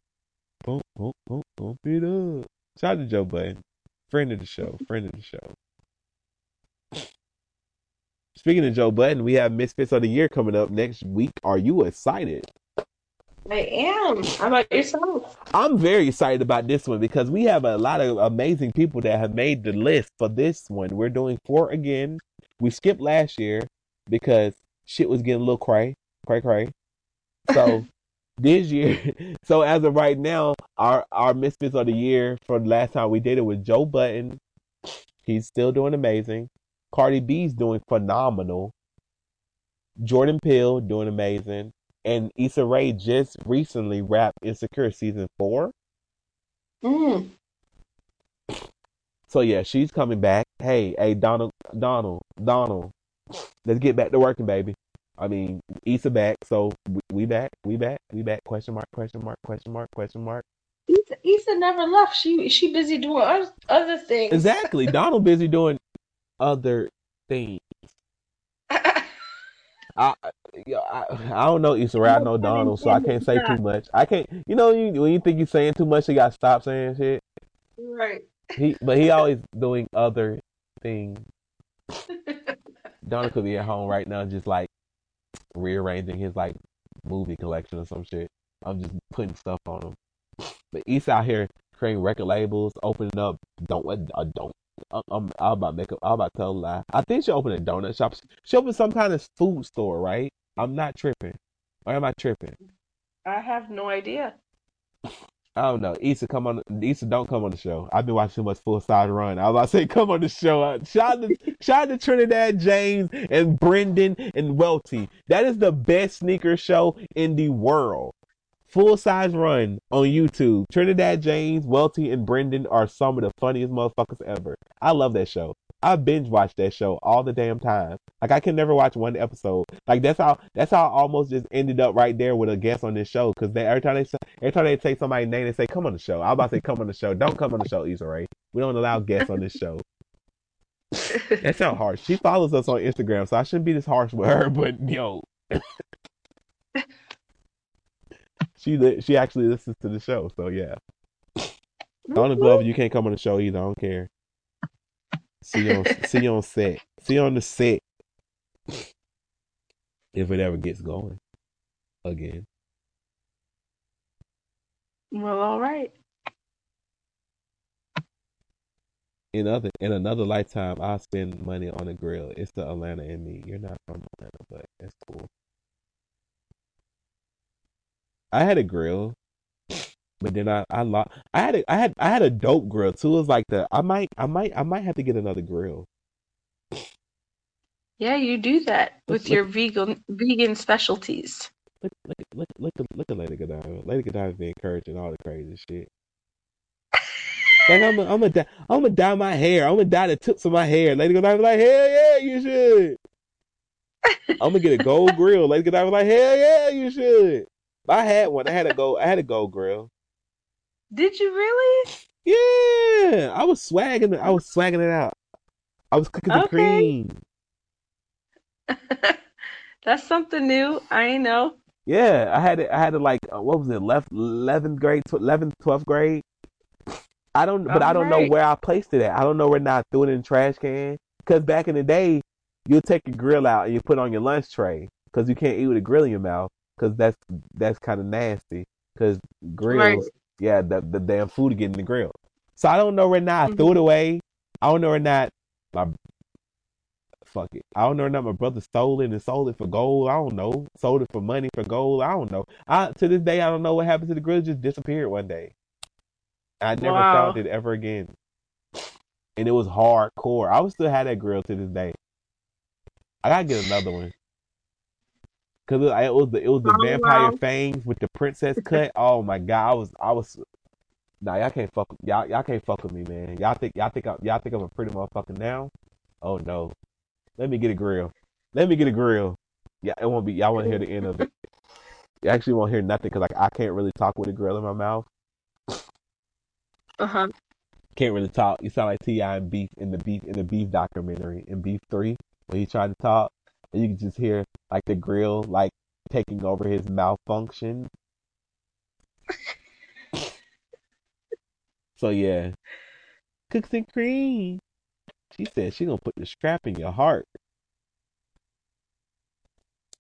bump bump bump bump it up. Shout out to Joe Budden. friend of the show, friend of the show. Speaking of Joe Budden, we have Misfits of the Year coming up next week. Are you excited? I am. How about yourself? I'm very excited about this one because we have a lot of amazing people that have made the list for this one. We're doing four again. We skipped last year because shit was getting a little cray, cray, cray. So this year, so as of right now, our our misfits of the year from the last time we did it was Joe Budden. He's still doing amazing. Cardi B's doing phenomenal. Jordan Peele doing amazing. And Issa Rae just recently wrapped Insecure season four. Mm. So yeah, she's coming back. Hey, hey, Donald, Donald, Donald, let's get back to working, baby. I mean, Issa back, so we, we back, we back, we back. Question mark, question mark, question mark, question mark. Issa, Issa never left. She she busy doing other, other things. Exactly. Donald busy doing other things. I, I, I don't know Issa Rae. I know Donald, so I can't say too much. I can't. You know, you, when you think you're saying too much, you got to stop saying shit. right. He, but he always doing other things. Donald could be at home right now, just like rearranging his like movie collection or some shit. I'm just putting stuff on him. But Issa out here creating record labels, opening up. Don't uh, don't. I'm, I'm, I'm about to make. A, I'm about to tell a lie. I think she opened a donut shop. She opened some kind of food store, right? I'm not tripping. Or am I tripping? I have no idea. I don't know. Issa come on. Issa don't come on the show. I've been watching too much Full Size Run. I was about to say come on the show. Uh, Shout out to, shout out to Trinidad James and Brendan and Welty. That is the best sneaker show in the world. Full Size Run on YouTube. Trinidad James, Welty, and Brendan are some of the funniest motherfuckers ever. I love that show. I binge watch that show all the damn time. Like I can never watch one episode. Like that's how that's how I almost just ended up right there with a guest on this show. Because they every time they say every time they take somebody's name, they say come on the show. I was about to say come on the show. Don't come on the show, Issa Rae. We don't allow guests on this show. That sounds harsh. She follows us on Instagram, so I shouldn't be this harsh with her. But yo, she li- she actually listens to the show. So yeah, Donald Glover, you can't come on the show either. I don't care. See you on see you on set. See you on the set. If it ever gets going again. Well, all right. In other in another lifetime, I'll spend money on a grill. It's the Atlanta in me. You're not from Atlanta, but that's cool. I had a grill, but then I I lost. I had a, I had I had a dope grill too. It was like the I might I might I might have to get another grill. Yeah, you do that Look- with your vegan vegan specialties. Look look look look look, look at Lady Godiva. Lady Godiva be encouraging all the crazy shit. Like I'm a, I'm a dye, I'm gonna dye my hair. I'm gonna dye the tips of my hair. Lady Godiva like hell yeah you should. I'm gonna get a gold grill. Lady Godiva like hell yeah you should. I had one. I had a gold. I had a gold grill. Did you really? Yeah, I was swagging. it- I was swagging it out. I was cooking the Okay. cream. That's something new. I ain't know. Yeah, I had it. I had it like uh, what was it? Left eleventh grade, eleventh, twelfth grade. I don't, but I don't know where I placed it at. I don't know where now I threw it in the trash can. Cause back in the day, you take your grill out and you put it on your lunch tray. Cause you can't eat with a grill in your mouth. Cause that's that's kind of nasty. Cause grills, Right. yeah, the the damn food to get in the grill. So I don't know right now I threw Mm-hmm. it away. I don't know or not my fuck it. I don't know or not my brother stole it and sold it for gold. I don't know. Sold it for money for gold. I don't know. I to this day I don't know what happened to the grill. It just disappeared one day. I never Wow. found it ever again. And it was hardcore. I would still have that grill to this day. I gotta get another one. Cause it, it was the it was the Oh, vampire wow. fangs with the princess cut. Oh my god, I was I was Nah, y'all can't fuck y'all y'all can't fuck with me, man. Y'all think y'all think I, y'all think I'm a pretty motherfucker now? Oh no. Let me get a grill. Let me get a grill. Yeah, it won't be y'all won't hear the end of it. You actually won't hear nothing because like I can't really talk with a grill in my mouth. Uh huh. Can't really talk. You sound like Ti and Beef in the Beef in the Beef documentary in Beef Three when he tried to talk, and you can just hear like the grill like taking over his malfunction. so yeah, cookies and cream. She said she gonna put the strap in your heart.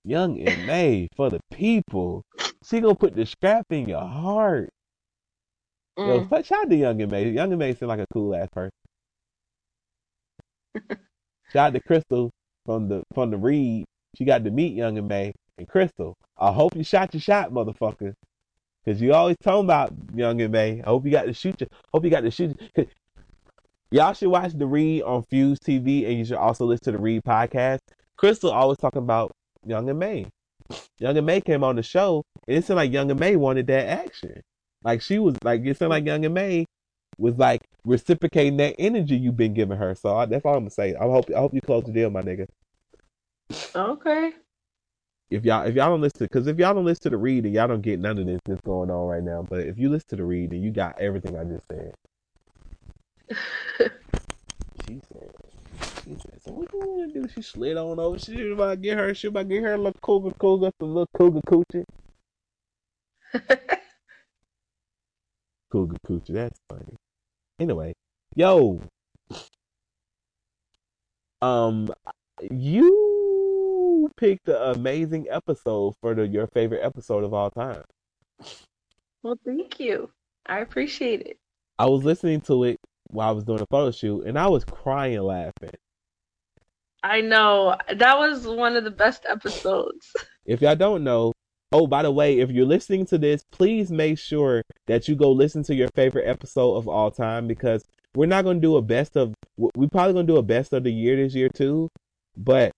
Young M.A. for the people. She gonna put the strap in your heart. Yo, Mm. fuck, shout out to Young and May. Young M.A. seem like a cool ass person. shout out to Crissle from the from the read. She got to meet Young and May. And Crissle, I hope you shot your shot, motherfucker. Cause you always talking about Young and May. I hope you got to shoot you. Hope you got to shoot. Y'all should watch the Read on Fuse TV, and you should also listen to the Read podcast. Crissle always talking about Young and May. Young M.A. came on the show, and it seemed like Young M.A. wanted that action. Like she was like it seemed like Young M.A. was like reciprocating that energy you've been giving her. So I, that's all I'm gonna say. I hope I hope you close the deal, my nigga. Okay. If y'all if y'all don't listen, because if y'all don't listen to the read, and y'all don't get none of this that's going on right now. But if you listen to the read, you got everything I just said. She said, she said, so what you want to do? She slid on over. She was about to get her, she about to get her a little cougar, cougar, a little cougar coochie. Cougar coochie, that's funny. Anyway, yo, um, you picked an amazing episode for the your favorite episode of all time. well, thank you. I appreciate it. I was listening to it while I was doing a photo shoot, and I was crying laughing. I know. That was one of the best episodes. If y'all don't know, oh, by the way, if you're listening to this, please make sure that you go listen to your favorite episode of all time because we're not going to do a best of, we're probably going to do a best of the year this year too, but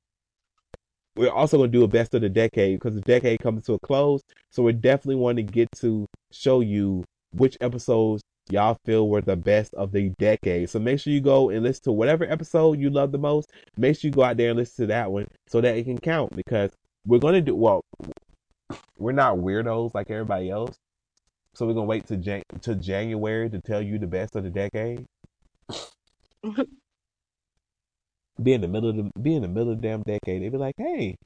we're also going to do a best of the decade because the decade comes to a close. So we're definitely want to get to show you which episodes y'all feel were the best of the decade. So make sure you go and listen to whatever episode you love the most. Make sure you go out there and listen to that one so that it can count because we're going to do, well, we're not weirdos like everybody else. So we're going to wait to, Jan- to January to tell you the best of the decade. be in the middle of the, be in the middle of the damn decade. They'd be like, hey,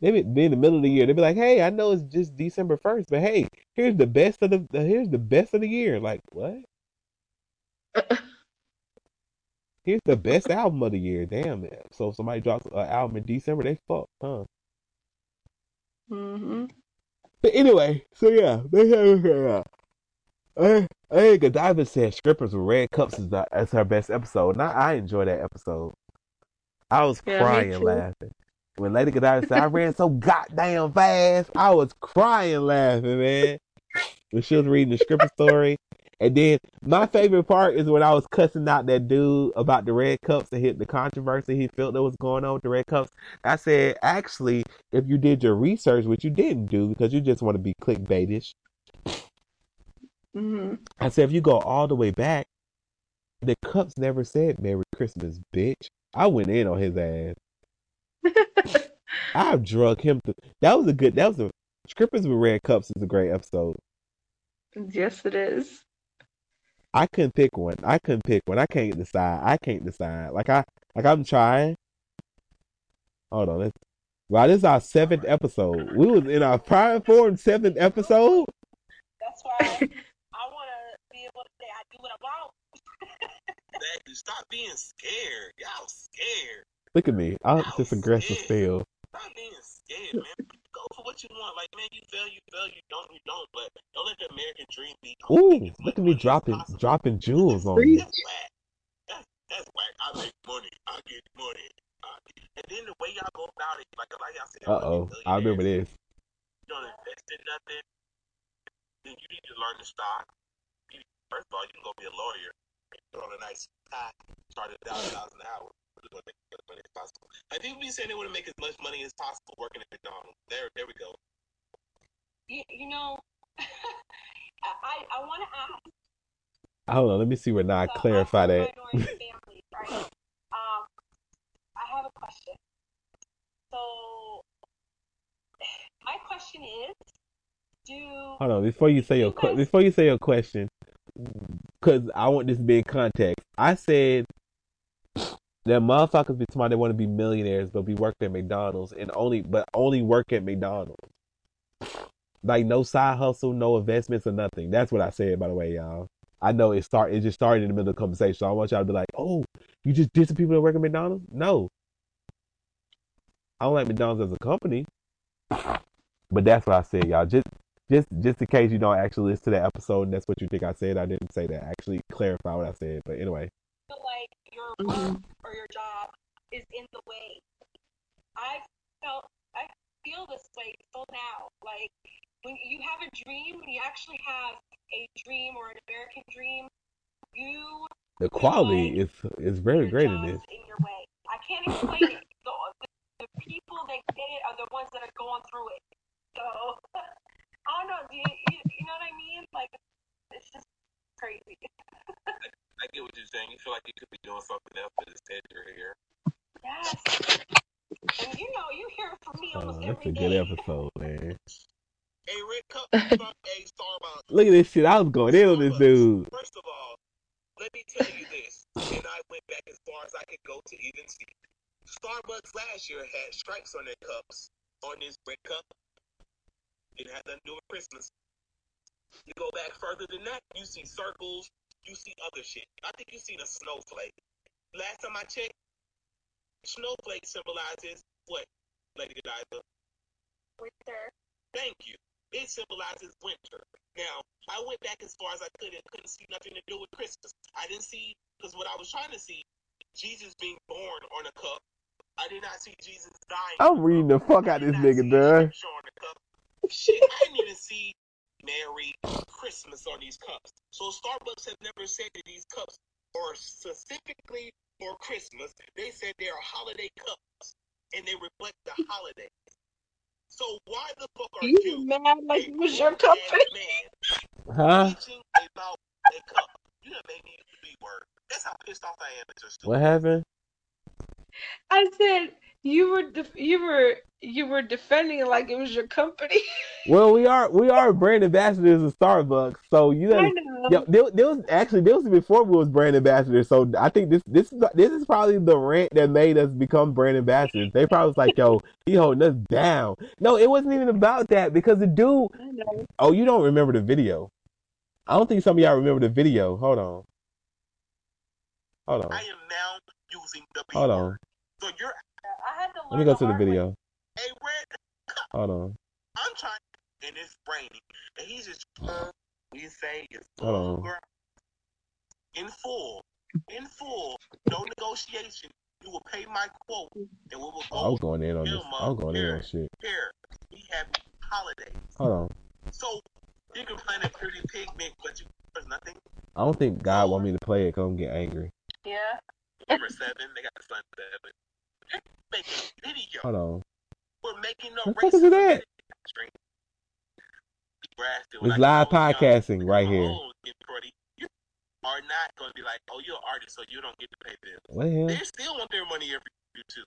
they be, be in the middle of the year. They'd be like, hey, I know it's just December first, but hey, here's the best of the here's the best of the year. Like what? here's the best album of the year. Damn it. So if somebody drops an album in December, they fucked, huh? hmm But anyway, so yeah, they have. Uh, I, I Godiva said strippers with red cups is the, as her best episode. Now I enjoy that episode. I was Yeah, crying laughing. When Lady Godiva said I ran so goddamn fast, I was crying laughing, man. When she was reading the stripper story. And then my favorite part is when I was cussing out that dude about the red cups and hit the controversy he felt that was going on with the red cups. I said, actually, if you did your research, which you didn't do because you just want to be clickbaitish, hmm I said, if you go all the way back, the cups never said Merry Christmas, bitch. I went in on his ass. I drug him to. That was a good. That was a. Strippers with Red Cups is a great episode. Yes, it is. I couldn't pick one. I couldn't pick one. I can't decide. I can't decide. Like I, like I'm trying. Hold on. Let's, wow, this is our seventh episode. We was in our prime form seventh episode. That's why I want to be able to say I do what I want. Exactly. Stop being scared. Y'all scared. Look at me. I'm just aggressive still. Stop being scared, man. Go for what you want. Like, man, you fail, you fail, you don't, you don't. But don't let the American dream be. Ooh, look at me dropping possible. dropping jewels on you. That's whack. That's, that's whack. I make money. I get money. I and then the way y'all go about it, like, like y'all said, Uh oh, I remember this. You don't invest in nothing. Then you need to learn to stock. First of all, you can go be a lawyer. Put on a nice tie. Start at a thousand dollars an hour. We're gonna make as much money as possible. Like people be saying they want to make as much money as possible working at McDonald's. There, there we go. You, you know, I, I, I want to ask. Hold on, let me see where now I so clarify I'm that. minority family, right? Um, I have a question. So, my question is, do Hold on, before you say your You que- guys- before you say your question, because I want this to be in context. I said that motherfuckers be smart. They want to be millionaires, but be working at McDonald's and only, but only work at McDonald's. Like no side hustle, no investments or nothing. That's what I said, by the way, y'all. I know it start. It just started in the middle of the conversation. So I want y'all to be like, "Oh, you just did some people that work at McDonald's?" No, I don't like McDonald's as a company. But that's what I said, y'all. Just just just in case you don't actually listen to that episode and that's what you think I said, I didn't say that. Actually clarify what I said. But anyway. feel like your mm-hmm. work or your job is in the way. I felt I feel this way till now. Like when you have a dream, when you actually have a dream or an American dream, you The quality is is very great in this. in your way. I can't explain it. The, the, the people that get it are the ones that are going through it. So Oh, I don't know. Do you, you, you know what I mean? Like it's just crazy. I get what you're saying. You feel like you could be doing something else with this head your here. Yes. And you know, you hear it from me Oh, almost that's every a day. good episode, man. Hey, Red Cup, hey, Starbucks. Look at this shit. I was going in on this dude. First of all, let me tell you this, and I went back as far as I could go to even see. Starbucks last year had stripes on their cups, on this red cup. It had nothing to do with Christmas. You go back further than that, you see circles, you see other shit. I think you see the snowflake. Last time I checked, snowflake symbolizes what, Lady Godiva? Winter. Thank you. It symbolizes winter. Now, I went back as far as I could and couldn't see nothing to do with Christmas. I didn't see, because what I was trying to see, Jesus being born on a cup. I did not see Jesus dying. I'm reading the fuck out I this nigga, see dog. scripture on the cup. Shit, I didn't even see Merry Christmas on these cups. So Starbucks has never said that these cups are specifically for Christmas. They said they are holiday cups and they reflect the holidays. So why the fuck are You you, mad like it was your company? man, Huh? about a cup? You done made me use the B word. That's how pissed off I am at your stupid. What happened? I said you were def- you were you were defending it like it was your company. Well, we are we are brand ambassadors of Starbucks, so you I know. know. Yo, there, there was actually there was before we was brand ambassadors, so I think this this is this is probably the rant that made us become brand ambassadors. They probably was like, "Yo, he holding us down." No, it wasn't even about that because the dude. I know. Oh, you don't remember the video? I don't think some of y'all remember the video. Hold on, hold on, I am now using the B hold on. So you're I had to learn Let me go to the video. a red. Hold on, I'm trying, and it's raining, and he's just. you say it's hold on. girl. in full, in full, no negotiation. You will pay my quote, and we will go. I go was going in on this. I was going in on shit. here. We have holidays, Hold on. so you can plan a pretty pigment, but you there's nothing. I don't think God want me to play it. Cause I'm getting angry. Yeah. Number seven, they got the sun seven. Making video. Hold on. We're making no What the fuck is it racism at? stream. When It's live oh, y'all, podcasting right here. oh, You are not going to be like, oh, you're an artist, so you don't get to pay bills. They still want their money every year too.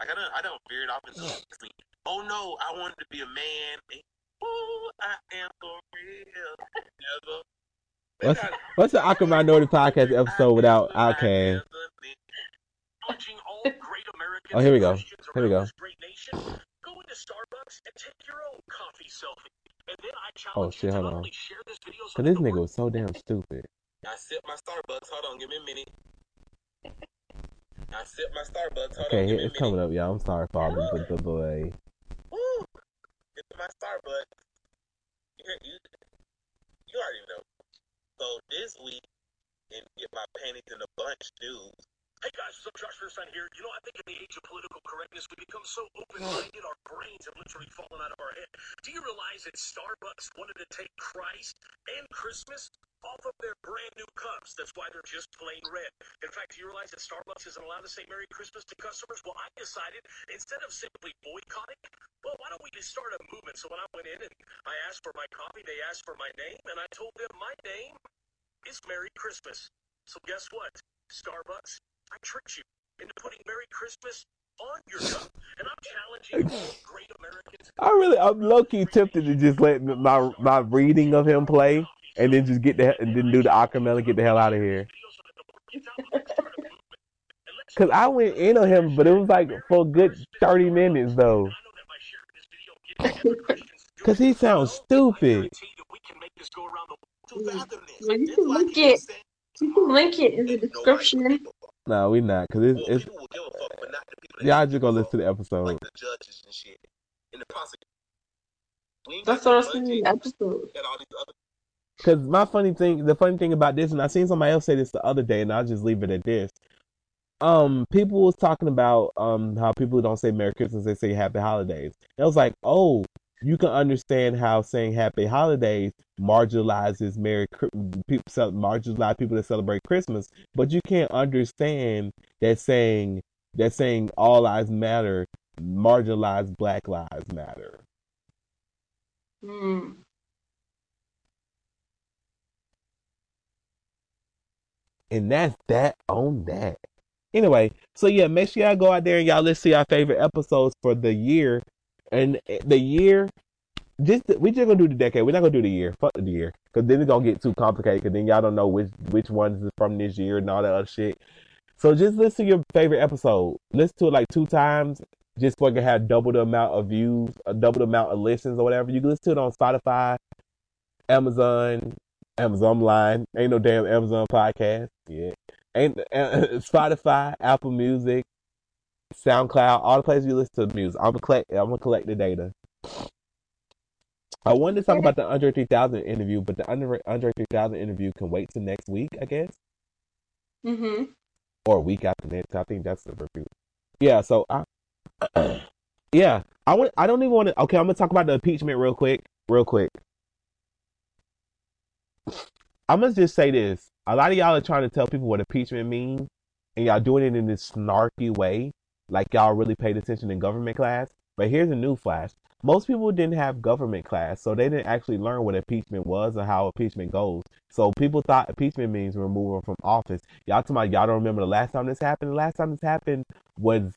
Like I don't, I don't veer it off into me. Oh no, I wanted to be a man. And, Ooh, I am for real. Never. They what's the Awkward Minority Podcast episode without I Oh, here we go. Here we go. great nation, go into Starbucks and take your own coffee selfie. And then I Oh shit, you to hold on. only share this video so this nigga was so damn stupid. I sip my Starbucks. Hold on, give me a minute. I sip my Starbucks. Hold Okay, on, give here, it's minute. coming up, y'all. I'm sorry for all the, the delay. Woo! It's my Starbucks. You, you, you already know. So this week, and get my panties in a bunch news. Hey guys, what's up? Josh Feuerstein here. You know, I think in the age of political correctness, we become so open-minded, our brains have literally fallen out of our head. Do you realize that Starbucks wanted to take Christ and Christmas off of their brand new cups? That's why they're just plain red. In fact, do you realize that Starbucks isn't allowed to say Merry Christmas to customers? Well, I decided instead of simply boycotting, well, why don't we just start a movement? So when I went in and I asked for my coffee, they asked for my name, and I told them my name is Merry Christmas. So guess what? Starbucks, I tricked you into putting Merry Christmas on your cup. And I'm challenging all great Americans. I really, I'm low key tempted to just let my my reading of him play and then just get the and then do the acapella and get the hell out of here. Cause I went in on him, but it was like for a good thirty minutes though. Cause he sounds stupid. To fathom this. Well, you can link it. You can link it in the description. Gonna give a fuck." No, we not. Cause it's Well, it's people will give a fuck, but not the people that y'all just gonna listen to the episode. like the judges and shit, and the prosecutors. We ain't That's got what I the was saying the episode. All these other Cause my funny thing, the funny thing about this, and I seen somebody else say this the other day, and I'll just leave it at this. um people was talking about um how people don't say Merry Christmas, they say Happy Holidays. And I was like, oh, you can understand how saying Happy Holidays marginalizes Merry people marginalize people that celebrate Christmas, but you can't understand that saying that saying All Lives Matter marginalize Black Lives Matter. Mm. And that's that on that. Anyway, so yeah, make sure y'all go out there and y'all listen to our favorite episodes for the year. And the year, just we just gonna do the decade. We're not gonna do the year. Fuck the year, because then it's gonna get too complicated. Because then y'all don't know which which ones is from this year and all that other shit. So just listen to your favorite episode. Listen to it like two times, just so it can have double the amount of views, uh, double the amount of listens or whatever. You can listen to it on Spotify, Amazon, Amazon Line. Ain't no damn Amazon podcast. Yeah. Ain't uh, Spotify, Apple Music, SoundCloud, all the places you listen to music. I'm gonna collect. I'm gonna collect the data. I wanted to talk about the Andre 3000 interview, but the Andre Andre 3000 interview can wait till next week, I guess, Mm-hmm. or a week after next. I think that's the review. Yeah. So I, yeah, I want. I don't even want to. Okay, I'm gonna talk about the impeachment real quick. Real quick. I'm gonna just say this. A lot of y'all are trying to tell people what impeachment means, and y'all doing it in this snarky way, like y'all really paid attention in government class. But here's a new flash. Most people didn't have government class, so they didn't actually learn what impeachment was or how impeachment goes. So people thought impeachment means removal from office. Y'all talking about y'all don't remember the last time this happened? The last time this happened was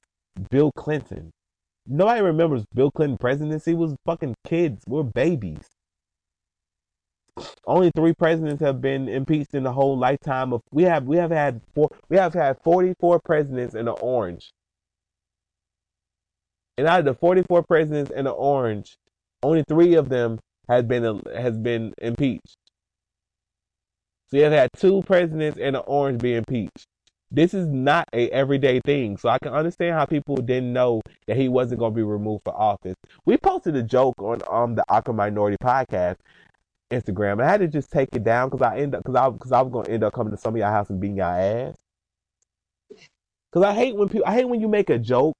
Bill Clinton. Nobody remembers Bill Clinton presidency. Was fucking kids. We're babies. Only three presidents have been impeached in the whole lifetime of we have we have had four we have had forty four presidents in the orange. And out of the forty four presidents in the orange, only three of them has been has been impeached. So you have had two presidents in the orange be impeached. This is not a everyday thing, so I can understand how people didn't know that he wasn't going to be removed for office. We posted a joke on um the Awkward Minority podcast Instagram. I had to just take it down because I end up because I because I was gonna end up coming to some of y'all house and beating y'all ass. Because I hate when people I hate when you make a joke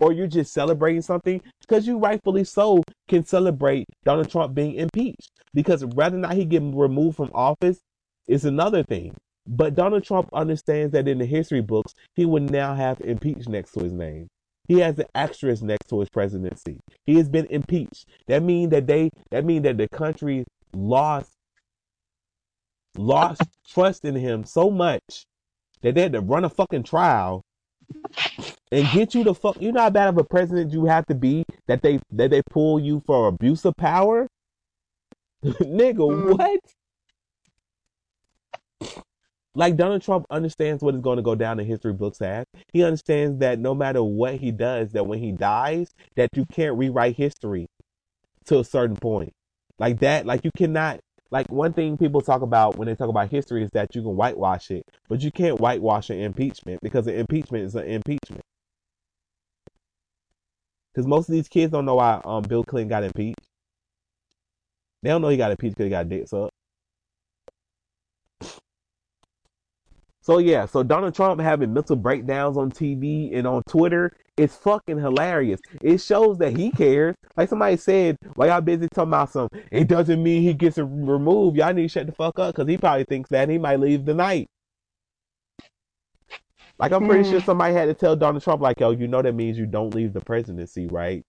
or you're just celebrating something because you rightfully so can celebrate Donald Trump being impeached because whether or not he get removed from office is another thing. But Donald Trump understands that in the history books he would now have impeached next to his name. He has an asterisk next to his presidency. He has been impeached. That means that they that means that the country lost lost trust in him so much that they had to run a fucking trial and get you the fuck you know how bad of a president you have to be that they that they pull you for abuse of power nigga Mm. what like Donald Trump understands what is going to go down in history books as. He understands that no matter what he does, that when he dies, that you can't rewrite history to a certain point. Like that, like you cannot like one thing people talk about when they talk about history is that you can whitewash it, but you can't whitewash an impeachment because an impeachment is an impeachment. Because most of these kids don't know why um Bill Clinton got impeached. They don't know he got impeached because he got dicks up. So yeah, so Donald Trump having mental breakdowns on TV and on Twitter is fucking hilarious. It shows that he cares. Like somebody said, while y'all busy talking about some, it doesn't mean he gets removed. Y'all need to shut the fuck up because he probably thinks that he might leave tonight. Like I'm pretty Hmm. sure somebody had to tell Donald Trump, like, yo, you know that means you don't leave the presidency, right?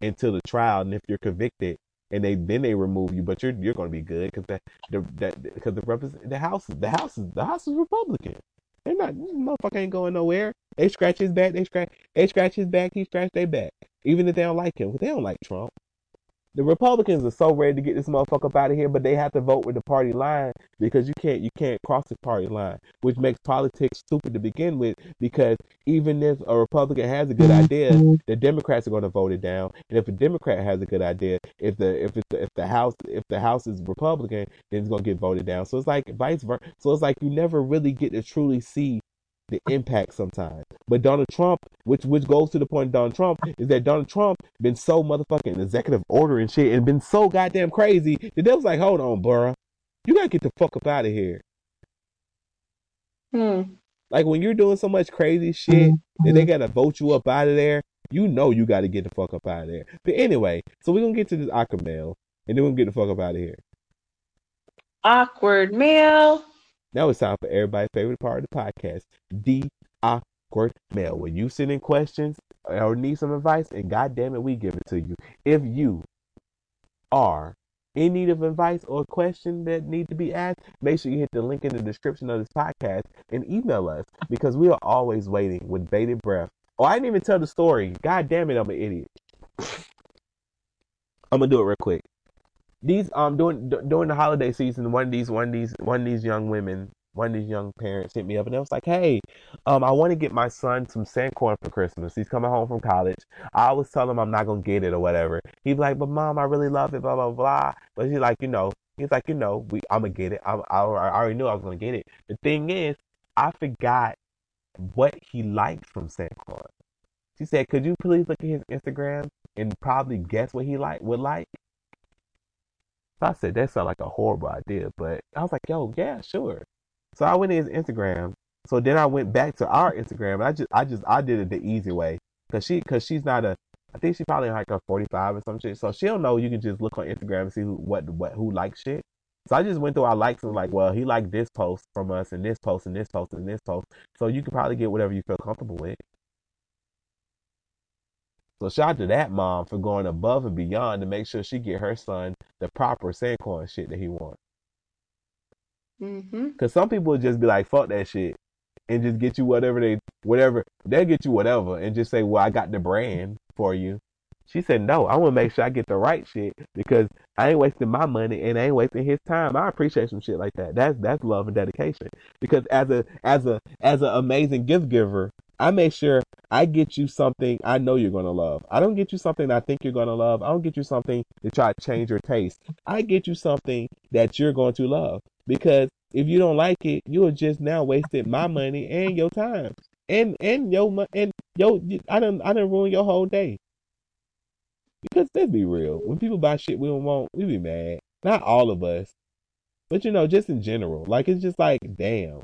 Until the trial, and if you're convicted, and they then they remove you, but you're you're gonna be good because that the that because the represent the house the house is the house is Republican. They're not this motherfucker ain't going nowhere. They scratch his back, they scratch they scratch his back, he scratch their back. Even if they don't like him, they don't like Trump. The Republicans are so ready to get this motherfucker up out of here, but they have to vote with the party line because you can't you can't cross the party line, which makes politics stupid to begin with. Because even if a Republican has a good mm-hmm. idea, the Democrats are going to vote it down, and if a Democrat has a good idea, if the if it's the, if the house if the house is Republican, then it's going to get voted down. So it's like vice versa. So it's like you never really get to truly see the impact sometimes. But Donald Trump, which which goes to the point of Donald Trump, is that Donald Trump been so motherfucking executive order and shit and been so goddamn crazy that they was like, hold on, bruh. You gotta get the fuck up out of here. Hmm. Like when you're doing so much crazy shit that they gotta vote you up out of there, you know you gotta get the fuck up out of there. But anyway, so we're gonna get to this awkward mail and then we're gonna get the fuck up out of here. Awkward mail. Now it's time for everybody's favorite part of the podcast, the awkward mail. When you send in questions or need some advice, and god damn it, we give it to you. If you are in need of advice or a question that need to be asked, make sure you hit the link in the description of this podcast and email us because we are always waiting with bated breath. Oh, I didn't even tell the story. God damn it, I'm an idiot. I'm gonna do it real quick. These um during during the holiday season, one of these one of these one of these young women, one of these young parents hit me up and they was like, "Hey, um, I want to get my son some Sanquon for Christmas. He's coming home from college. I always tell him I'm not gonna get it or whatever. He's like, but mom, I really love it, blah blah blah. But he's like, you know, he's like, you know, we I'm gonna get it. I, I, I already knew I was gonna get it. The thing is, I forgot what he liked from Sanquon. She said, could you please look at his Instagram and probably guess what he like would like? So I said that sounded like a horrible idea, but I was like, yo, yeah, sure. So I went to his Instagram. So then I went back to our Instagram. I just, I just, I did it the easy way, cause she, cause she's not a, I think she's probably like a 45 or some shit. So she don't know. You can just look on Instagram and see who, what, what, who likes shit. So I just went through our likes and was like, well, he liked this post from us and this post and this post and this post. So you can probably get whatever you feel comfortable with. So shout out to that mom for going above and beyond to make sure she get her son the proper Sanquon shit that he wants. Mm-hmm. Cause some people just be like, fuck that shit. And just get you whatever they whatever they'll get you whatever and just say, Well, I got the brand for you. She said, No, I wanna make sure I get the right shit because I ain't wasting my money and I ain't wasting his time. I appreciate some shit like that. That's that's love and dedication. Because as a as a as an amazing gift giver, I make sure I get you something I know you're gonna love. I don't get you something I think you're gonna love. I don't get you something to try to change your taste. I get you something that you're going to love. Because if you don't like it, you are just now wasted my money and your time. And and your and yo I don't I don't ruin your whole day. Because let's be real. When people buy shit we don't want, we be mad. Not all of us. But you know, just in general. Like it's just like, damn.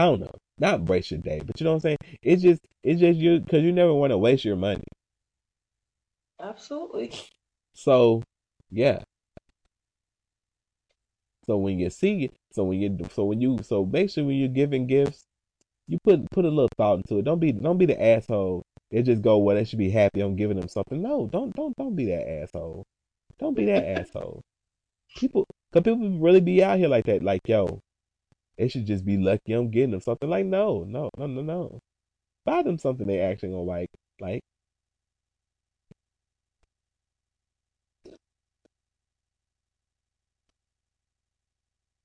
I don't know. Not embrace your day, but you know what I'm saying? It's just it's just you because you never want to waste your money. Absolutely. So yeah. So when you see it, so when you so when you so make sure when you're giving gifts, you put put a little thought into it. Don't be don't be the asshole. It just go, well, they should be happy. I'm giving them something. No, don't don't don't be that asshole. Don't be that asshole. People, cause people really be out here like that. Like yo, they should just be lucky I'm getting them something. Like no, no, no, no, no. Buy them something they actually gonna like. Like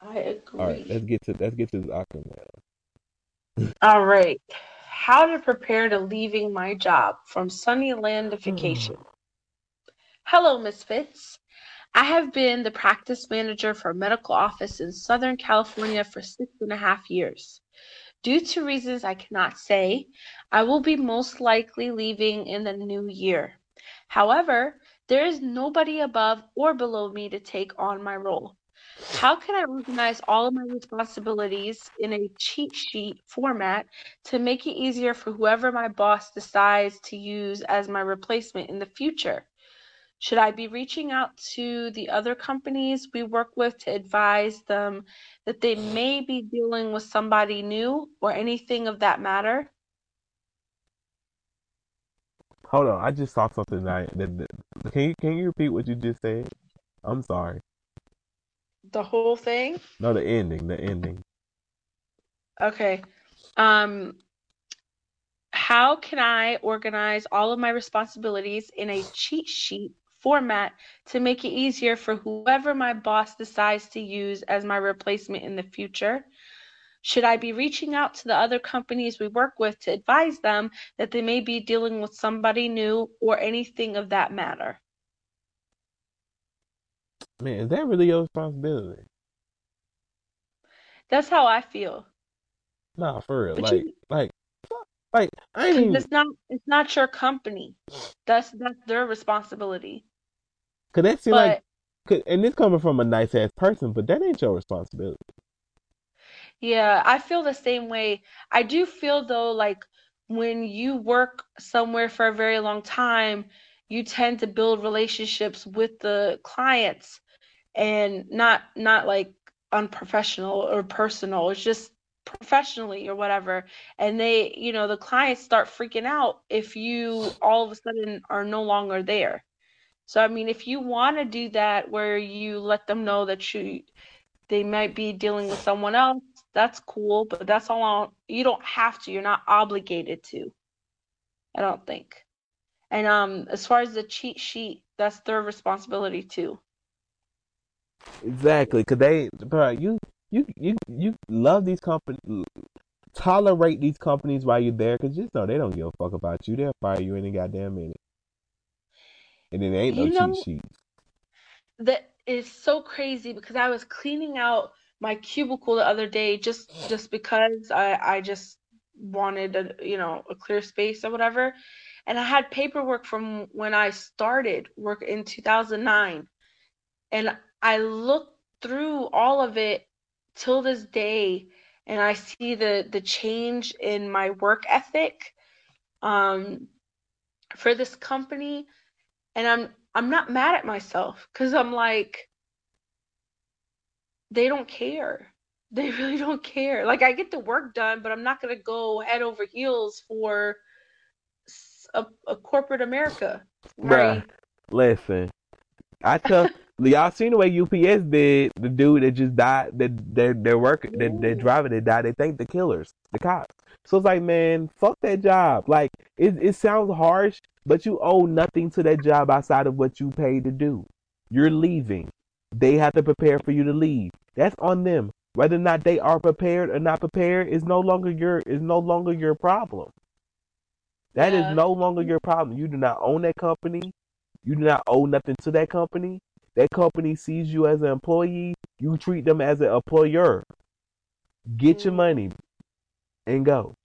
I agree. all right, let's get to let's get to awkward mail. All right. How to prepare to leaving my job from Sunny Landification. Hmm. Hello, Misfits. I have been the practice manager for a medical office in Southern California for six and a half years. Due to reasons I cannot say, I will be most likely leaving in the new year. However, there is nobody above or below me to take on my role. How can I organize all of my responsibilities in a cheat sheet format to make it easier for whoever my boss decides to use as my replacement in the future? Should I be reaching out to the other companies we work with to advise them that they may be dealing with somebody new or anything of that matter? Hold on, I just saw something that, that, that can you can you repeat what you just said? I'm sorry. The whole thing? No, the ending, the ending. Okay. Um, how can I organize all of my responsibilities in a cheat sheet format to make it easier for whoever my boss decides to use as my replacement in the future? Should I be reaching out to the other companies we work with to advise them that they may be dealing with somebody new or anything of that matter? Man, is that really your responsibility? That's how I feel. Nah, for real. But Like, you- like, like, I ain't even, it's not it's not your company. That's that's their responsibility. Cause that seems like, 'cause- and this coming from a nice ass person, but that ain't your responsibility. Yeah, I feel the same way. I do feel though, like when you work somewhere for a very long time, you tend to build relationships with the clients and not not like unprofessional or personal. It's just professionally or whatever. And they, you know, the clients start freaking out if you all of a sudden are no longer there. So I mean, if you want to do that where you let them know that you they might be dealing with someone else, that's cool, but that's all on, you don't have to. You're not obligated to. I don't think. And um as far as the cheat sheet, that's their responsibility too. Exactly, cause they, bro, you, you, you, you love these companies, tolerate these companies while you're there, cause just know they don't give a fuck about you. They'll fire you any goddamn minute, and there ain't no You cheat know, sheets. that is so crazy because I was cleaning out my cubicle the other day just just because I I just wanted a you know a clear space or whatever. And I had paperwork from when I started work in 2009 and I looked through all of it till this day and I see the the change in my work ethic um for this company and I'm I'm not mad at myself because I'm like they don't care. They really don't care. Like I get the work done, but I'm not gonna go head over heels for a corporate America. Bruh, Right? listen, I tell y'all seen the way UPS did the dude that just died, that their their work, that their Yeah. driver that died. They thanked the killers, the cops. So it's like, man, fuck that job. Like it, it sounds harsh, but you owe nothing to that job outside of what you paid to do. You're leaving. They have to prepare for you to leave. That's on them. Whether or not they are prepared or not prepared is no longer your is no longer your problem. That is Yeah. no longer your problem. You do not own that company. You do not owe nothing to that company. That company sees you as an employee. You treat them as an employer. Get your Mm. money and go.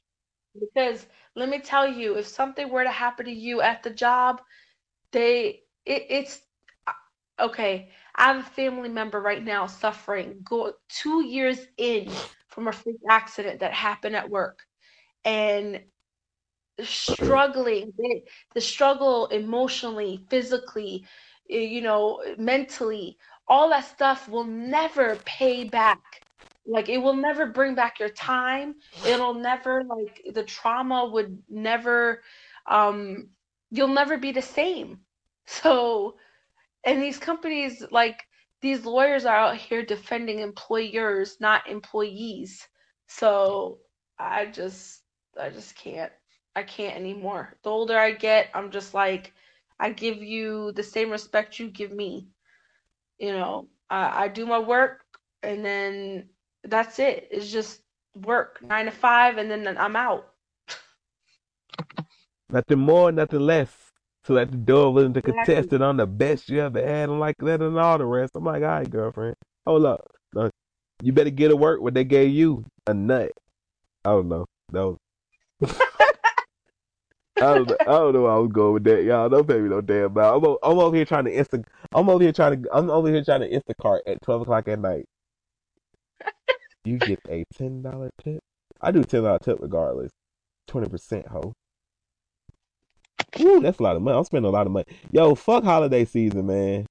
Because let me tell you, if something were to happen to you at the job, they it, it's okay. I have a family member right now suffering, go two years in from a freak accident that happened at work, and struggling. They, the struggle emotionally, physically, eh, you know, mentally, all that stuff will never pay back. Like it will never bring back your time. It'll never like the trauma would never um you'll never be the same. So and these companies like these lawyers are out here defending employers, not employees. So I just I just can't. I can't anymore. The older I get, I'm just like I give you the same respect you give me. You know, I, I do my work and then that's it. It's just work nine to five and then I'm out. Nothing more, nothing less. So at the door willing to Exactly. contest it on the best you ever had and like that and all the rest. I'm like, all right, girlfriend. Hold up. No, you better get to work what they gave you. A nut. I don't know. No. I don't know. I don't know where I was going with that, y'all. Don't pay me no damn about. I'm, I'm over here trying to insta. I'm over here trying to. I'm over here trying to Instacart at twelve o'clock at night. You get a ten dollar tip. I do ten dollar tip regardless. Twenty percent, ho. Woo, that's a lot of money. I'm spending a lot of money. Yo, fuck holiday season, man.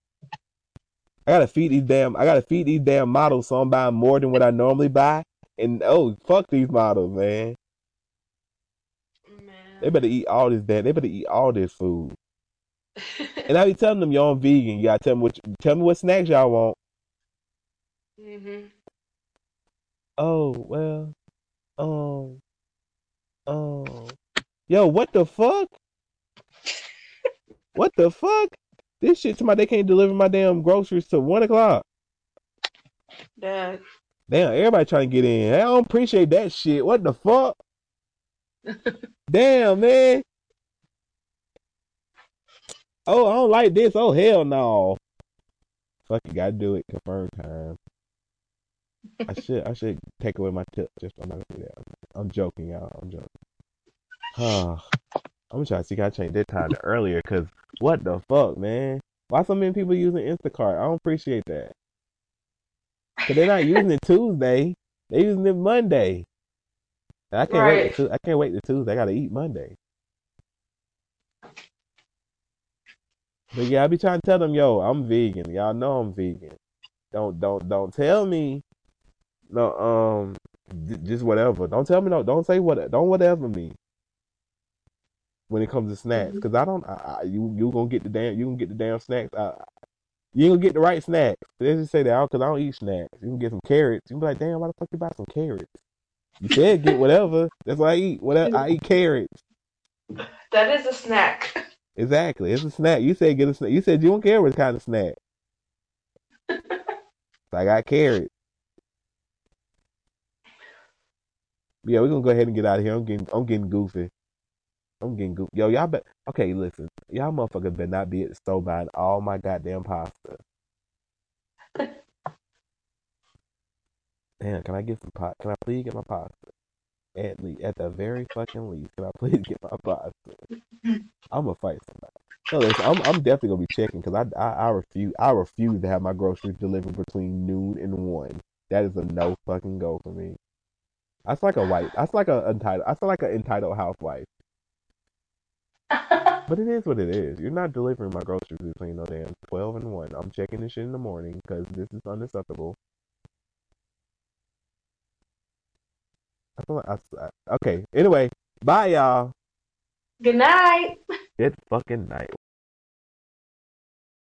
I gotta feed these damn. I gotta feed these damn models, so I'm buying more than what I normally buy. And oh, fuck these models, man. They better eat all this damn. They better eat all this food. And I be telling them y'all vegan. You gotta tell me what tell me what snacks y'all want. hmm Oh well, um, um, yo, what the fuck? What the fuck? This shit to my they can't deliver my damn groceries to one o'clock. Yeah. Damn, everybody trying to get in. I don't appreciate that shit. What the fuck? Damn, man. Oh, I don't like this. Oh hell no. Fuck you gotta do it. Confirm time. I should I should take away my tip. Just I'm not gonna do that. I'm joking, y'all. I'm joking. Huh. I'm trying to see if I change that time to earlier, cause what the fuck, man? Why so many people using Instacart? I don't appreciate that. Cause they're not using it Tuesday. They're using it Monday. And I can't wait. To, I can't wait to Tuesday. I gotta eat Monday. But yeah, I be trying to tell them, yo, I'm vegan. Y'all know I'm vegan. Don't don't don't tell me no um just whatever. Don't tell me no. Don't say what. Don't whatever me when it comes to snacks. Cause I don't. I, I, you you gonna get the damn. You gonna get the damn snacks. I, you ain't gonna get the right snacks. They just say that because I don't eat snacks. You can get some carrots. You can be like, damn, why the fuck you buy some carrots? You said get whatever. That's what I eat. Whatever I eat carrots. That is a snack. Exactly. It's a snack. You said get a snack. You said you don't care what kind of snack. So I got carrots. Yeah, we're gonna go ahead and get out of here. I'm getting I'm getting goofy. I'm getting goofy. Yo, y'all bet okay, listen. Y'all motherfuckers better not be at the store buying all my goddamn pasta. Damn, can I get some pot? Can I please get my pasta? At least, at the very fucking least, can I please get my pasta? I'm gonna fight somebody. So listen, I'm I'm definitely gonna be checking because I, I I refuse I refuse to have my groceries delivered between noon and one. That is a no fucking go for me. That's like a white. That's like a entitled. I feel like an entitled housewife. But it is what it is. You're not delivering my groceries between no damn twelve and one. I'm checking this shit in the morning because this is unacceptable. I feel like I, I- okay. Anyway, bye y'all. Good night. Good fucking night.